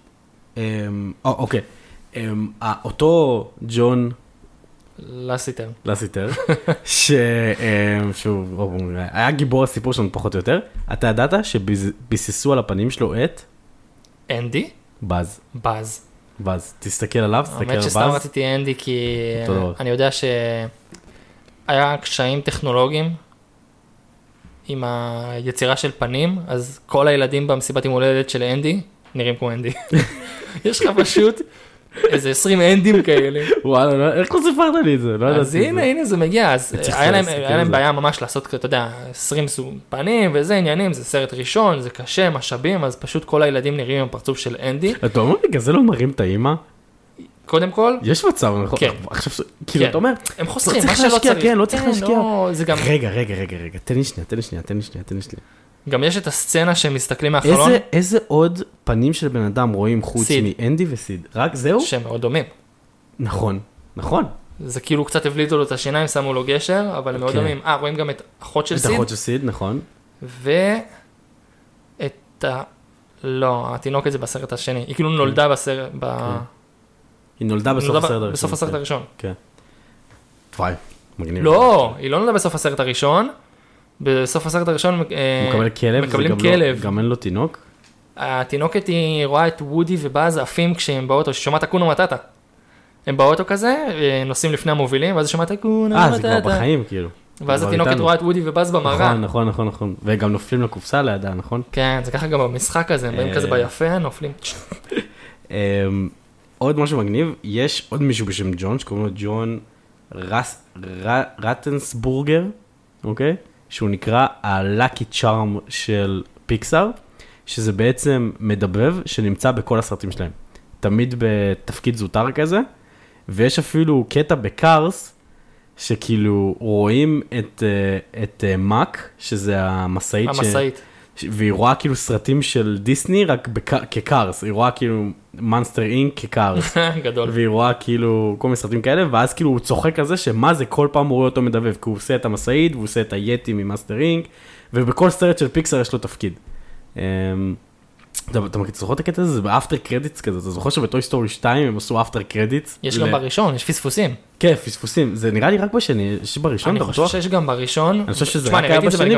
[SPEAKER 3] אה, אה, אוקיי, אה, אותו ג'ון
[SPEAKER 2] לסיטר.
[SPEAKER 3] לסיטר, ש- שהוא היה גיבור הסיפור שלנו פחות או יותר, אתה ידעת שביססו על הפנים שלו את
[SPEAKER 2] אנדי?
[SPEAKER 3] בז.
[SPEAKER 2] בז.
[SPEAKER 3] בז, תסתכל עליו, תסתכל על
[SPEAKER 2] האמת שסתם. רציתי אנדי כי. אני יודע שהיה קשיים טכנולוגיים עם היצירה של פנים, אז כל הילדים במסיבת יום הולדת של אנדי נראים כמו אנדי. יש לך פשוט איזה 20 אנדים כאלה.
[SPEAKER 3] וואלה, לא- איך לא סיפרת לי את זה? לא ידעתי
[SPEAKER 2] אז. הנה, הנה זה מגיע, אז היה להם-. בעיה ממש לעשות, אתה יודע, 20 סוג פנים וזה עניינים, זה סרט ראשון, זה קשה, משאבים, אז פשוט כל הילדים נראים עם פרצוף של אנדי.
[SPEAKER 3] אתה אומר בגלל זה לא מרים את האימא?
[SPEAKER 2] קודם כל,
[SPEAKER 3] יש מצב, נכון?
[SPEAKER 2] כן.
[SPEAKER 3] עכשיו, כאילו,
[SPEAKER 2] כן.
[SPEAKER 3] אתה אומר,
[SPEAKER 2] הם חוסכים,
[SPEAKER 3] צריך
[SPEAKER 2] מה שלא צריך.
[SPEAKER 3] כן, לא צריך להשקיע.
[SPEAKER 2] לא,
[SPEAKER 3] רגע, רגע, רגע, רגע, תן לי שנייה, תן לי שנייה, תן לי שנייה, תן לי שנייה.
[SPEAKER 2] גם יש את הסצנה שהם מסתכלים מהחלון,
[SPEAKER 3] איזה- איזה עוד פנים של בן אדם רואים חוץ
[SPEAKER 2] סיד.
[SPEAKER 3] מאנדי וסיד? רק זהו?
[SPEAKER 2] שהם מאוד דומים.
[SPEAKER 3] נכון, נכון.
[SPEAKER 2] זה כאילו קצת הבליטו לו את השיניים, שמו לו גשר, אבל הם מאוד
[SPEAKER 3] כן.
[SPEAKER 2] דומים. אה, רואים גם את אחות של
[SPEAKER 3] את
[SPEAKER 2] סיד,
[SPEAKER 3] אחות של סיד, נכון.
[SPEAKER 2] ואת ה... לא, התינוקת זה בסרט השני. היא כאילו נולדה בסרט, ב...
[SPEAKER 3] היא נולדה בסוף הסרט הראשון.
[SPEAKER 2] בסוף הסרט הראשון.
[SPEAKER 3] כן. וואי, מגניב.
[SPEAKER 2] לא, היא לא נולדה בסוף הסרט הראשון, בסוף הסרט הראשון אה,
[SPEAKER 3] מקבל כלב,
[SPEAKER 2] מקבלים
[SPEAKER 3] גם לא-
[SPEAKER 2] כלב.
[SPEAKER 3] גם אין לו תינוק.
[SPEAKER 2] התינוקת היא רואה את וודי ובאז עפים כשהם באוטו, ששומעת אקונה מטאטה. הם באוטו כזה, אה, נוסעים לפני המובילים, ואז שומעת אקונה
[SPEAKER 3] אה, זה כבר
[SPEAKER 2] מטאטה.
[SPEAKER 3] בחיים, כאילו.
[SPEAKER 2] ואז התינוקת
[SPEAKER 3] איתנו.
[SPEAKER 2] רואה את וודי ובאז במראה.
[SPEAKER 3] נכון, נכון, נכון, נכון. וגם נופלים לקופסה לידה, נכון?
[SPEAKER 2] כן, זה ככה גם במשחק הזה, הם באים
[SPEAKER 3] אה.
[SPEAKER 2] כזה ביפה, נופלים.
[SPEAKER 3] אמ, עוד משהו מגניב, יש עוד מישהו בשם ג'ון, שקוראים לו ג'ון רטנסבורגר, אוקיי? שהוא נקרא הלאקי צ'ארם של פיקסאר, שזה בעצם מדבב שנמצא בכל הסרטים שלהם. תמיד בתפקיד זוטר כזה, ויש אפילו קטע בקארס, שכאילו רואים את, אה, את אה, מאק, שזה המשאית,
[SPEAKER 2] המשאית.
[SPEAKER 3] ש- והיא רואה כאילו סרטים של דיסני רק בק- כקארס, היא רואה כאילו מאנסטר אינק כקארס,
[SPEAKER 2] גדול.
[SPEAKER 3] והיא רואה כאילו כל מיני סרטים כאלה, ואז כאילו הוא צוחק על זה שמה זה כל פעם הוא רואה אותו מדבב, כי הוא עושה את המשאית והוא עושה את היטי ממאסטר אינק, ובכל סרט של פיקסר יש לו תפקיד. אתה זוכר את הקטע הזה? זה באפטר קרדיטס כזה, אתה זוכר שבטוי סטורי 2 הם עשו אפטר קרדיטס?
[SPEAKER 2] יש גם בראשון, יש פספוסים.
[SPEAKER 3] כן, פספוסים, זה נראה לי רק בשני, יש בראשון,
[SPEAKER 2] אני
[SPEAKER 3] אתה
[SPEAKER 2] חושב
[SPEAKER 3] בטוח?
[SPEAKER 2] שיש גם בראשון.
[SPEAKER 3] אני חושב שזה רק
[SPEAKER 2] אני
[SPEAKER 3] היה בשני.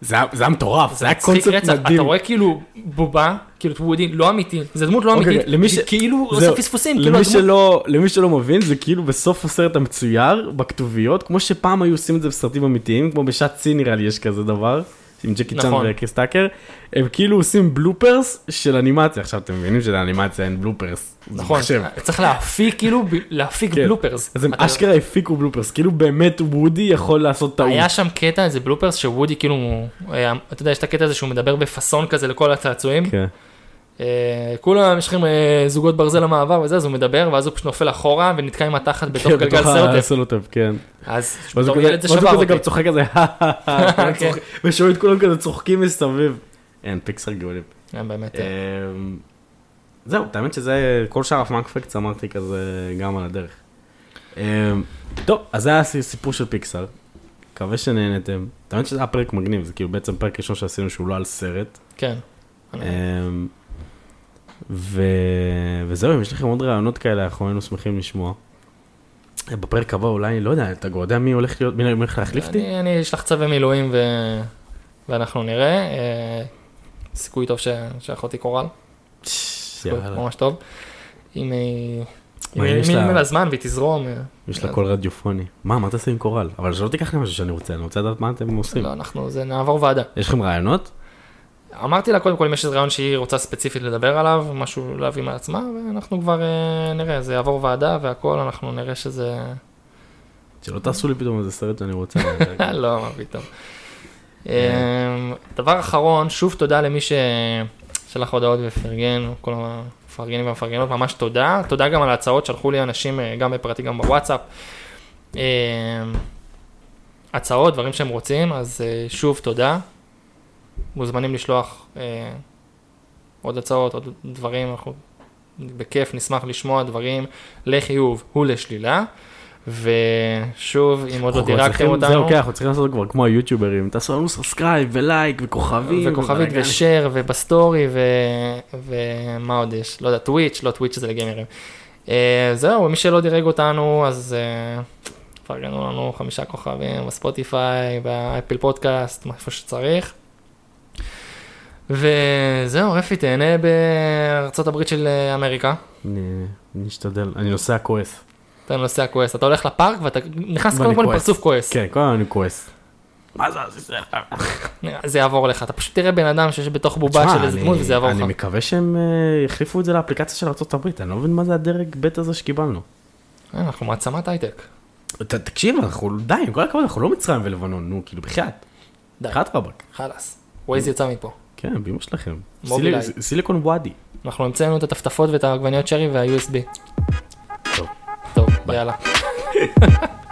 [SPEAKER 3] זה היה- מטורף, זה היה קונספט. מדהים.
[SPEAKER 2] אתה רואה כאילו בובה, כאילו את וודי, לא אמיתי, זה דמות לא
[SPEAKER 3] אוקיי,
[SPEAKER 2] אמיתית,
[SPEAKER 3] ש-
[SPEAKER 2] כאילו עושה פספוסים, כאילו
[SPEAKER 3] למי
[SPEAKER 2] הדמות-
[SPEAKER 3] שלא, למי שלא מבין, זה כאילו בסוף הסרט המצויר, בכתוביות, כמו שפעם היו עושים את זה בסרטים אמיתיים, כמו בשעת צי נראה לי יש כזה דבר, עם ג'קי צ'אן
[SPEAKER 2] נכון.
[SPEAKER 3] וקריס טאקר, הם כאילו עושים בלופרס של אנימציה, עכשיו אתם מבינים שלאנימציה אין בלופרס,
[SPEAKER 2] נכון. צריך להפיק כאילו, להפיק
[SPEAKER 3] כן.
[SPEAKER 2] בלופרס.
[SPEAKER 3] אז הם
[SPEAKER 2] אתה-
[SPEAKER 3] אשכרה הפיקו בלופרס, כאילו באמת וודי יכול לעשות טעות.
[SPEAKER 2] היה שם קטע, איזה בלופרס, שוודי כאילו, היה- אתה יודע, יש את הקטע הזה שהוא מדבר בפאסון כזה לכל הצעצועים.
[SPEAKER 3] כן.
[SPEAKER 2] אה, כולם יש לכם אה, זוגות ברזל למעבר וזה, אז הוא מדבר, ואז הוא פשוט נופל אחורה ונתקע עם התחת בתוך
[SPEAKER 3] כן,
[SPEAKER 2] גלגל
[SPEAKER 3] בתוך
[SPEAKER 2] סרטף.
[SPEAKER 3] הסלוטף, כן.
[SPEAKER 2] אז
[SPEAKER 3] הוא
[SPEAKER 2] בתור ילד זה
[SPEAKER 3] הוא
[SPEAKER 2] שבר
[SPEAKER 3] כזה גם
[SPEAKER 2] אותי.
[SPEAKER 3] צוחק כזה,
[SPEAKER 2] כן.
[SPEAKER 3] ושומעים את כולם כזה צוחקים מסביב. אין, פיקסר גאולים.
[SPEAKER 2] כן, באמת. אה,
[SPEAKER 3] אמ, זהו, האמת שזה, כל שאר הפמאקפקטס אמרתי כזה גם על הדרך. אמ, טוב, אז זה היה סיפור של פיקסאר. מקווה שנהנתם. האמת שזה היה פרק מגניב, זה כאילו בעצם פרק ראשון שעשינו שהוא לא על סרט.
[SPEAKER 2] כן.
[SPEAKER 3] ו- וזהו, אם יש לכם עוד רעיונות כאלה, אנחנו היינו שמחים לשמוע. בפרק הבא אולי, לא יודע, אתה כבר יודע מי הולך להיות, מי הולך להחליף אותי?
[SPEAKER 2] אני- אשלח צווי מילואים ו- ואנחנו נראה. אה, סיכוי טוב ש- שאחותי קורל. סיכוי
[SPEAKER 3] יאללה.
[SPEAKER 2] ממש טוב. אם היא... אם יהיה לה זמן והיא תזרום. אה,
[SPEAKER 3] יש לה קול רדיופוני. מה, מה תעשה עם קורל? אבל שלא תיקח לי משהו שאני רוצה, אני רוצה לדעת מה אתם עושים.
[SPEAKER 2] לא, אנחנו, זה נעבור ועדה.
[SPEAKER 3] יש לכם רעיונות?
[SPEAKER 2] אמרתי לה קודם כל אם יש איזה רעיון שהיא רוצה ספציפית לדבר עליו, משהו להביא מעצמה, ואנחנו כבר אה, נראה, זה יעבור ועדה והכל, אנחנו נראה שזה...
[SPEAKER 3] שלא תעשו לי פתאום איזה סרט שאני רוצה.
[SPEAKER 2] לא, מה פתאום. אה, דבר אחרון, שוב תודה למי ששלח הודעות ופרגן, כל המפרגנים והמפרגנות, ממש תודה. תודה גם על ההצעות, שלחו לי אנשים אה, גם בפרטי, גם בוואטסאפ. אה, הצעות, דברים שהם רוצים, אז אה, שוב תודה. מוזמנים לשלוח אה, עוד הצעות, עוד דברים, אנחנו בכיף נשמח לשמוע דברים לחיוב ולשלילה. ושוב, אם עוד לא דירקתם אותנו,
[SPEAKER 3] זהו, כן, אנחנו צריכים לעשות כבר כמו היוטיוברים. תעשו לנו subscribe ולייק וכוכבים.
[SPEAKER 2] וכוכבית. ושאר ובסטורי. ומה עוד יש? לא יודע, טוויץ', לא טוויץ' זה לגיימרים. אה, זהו, מי שלא דירג אותנו, אז אה, פרגנו לנו חמישה כוכבים בספוטיפיי, באפל פודקאסט, מה- איפה שצריך. וזהו, רפי, תהנה בארצות הברית של אה, אמריקה.
[SPEAKER 3] אני אני אשתדל, אני נוסע כועס.
[SPEAKER 2] אתה נוסע כועס, אתה הולך לפארק ואתה נכנס קודם כל עם. פרצוף כועס.
[SPEAKER 3] כן, כל הזמן אני כועס. מה זה זה?
[SPEAKER 2] זה יעבור לך, אתה פשוט תראה בן אדם שיש בתוך בובה של איזה דמות וזה יעבור לך.
[SPEAKER 3] אני מקווה שהם אה, יחליפו את זה לאפליקציה של ארה"ב, אני לא מבין מה זה הדרג ב' הזה שקיבלנו.
[SPEAKER 2] אה, אנחנו מעצמת הייטק.
[SPEAKER 3] תקשיב, אנחנו, די, עם כל הכבוד, אנחנו לא מצרים ולבנון, נו, כאילו, בחייאת.
[SPEAKER 2] די,
[SPEAKER 3] רבאק.
[SPEAKER 2] חלאס. ווייז יצא מפה.
[SPEAKER 3] כן, באמא שלכם.
[SPEAKER 2] מובילאיי.
[SPEAKER 3] סילי- סיליקון וואדי.
[SPEAKER 2] אנחנו המצאנו את הטפטפות ואת העגבניות שרי וה-USB.
[SPEAKER 3] טוב.
[SPEAKER 2] טוב,
[SPEAKER 3] ביי.
[SPEAKER 2] יאללה.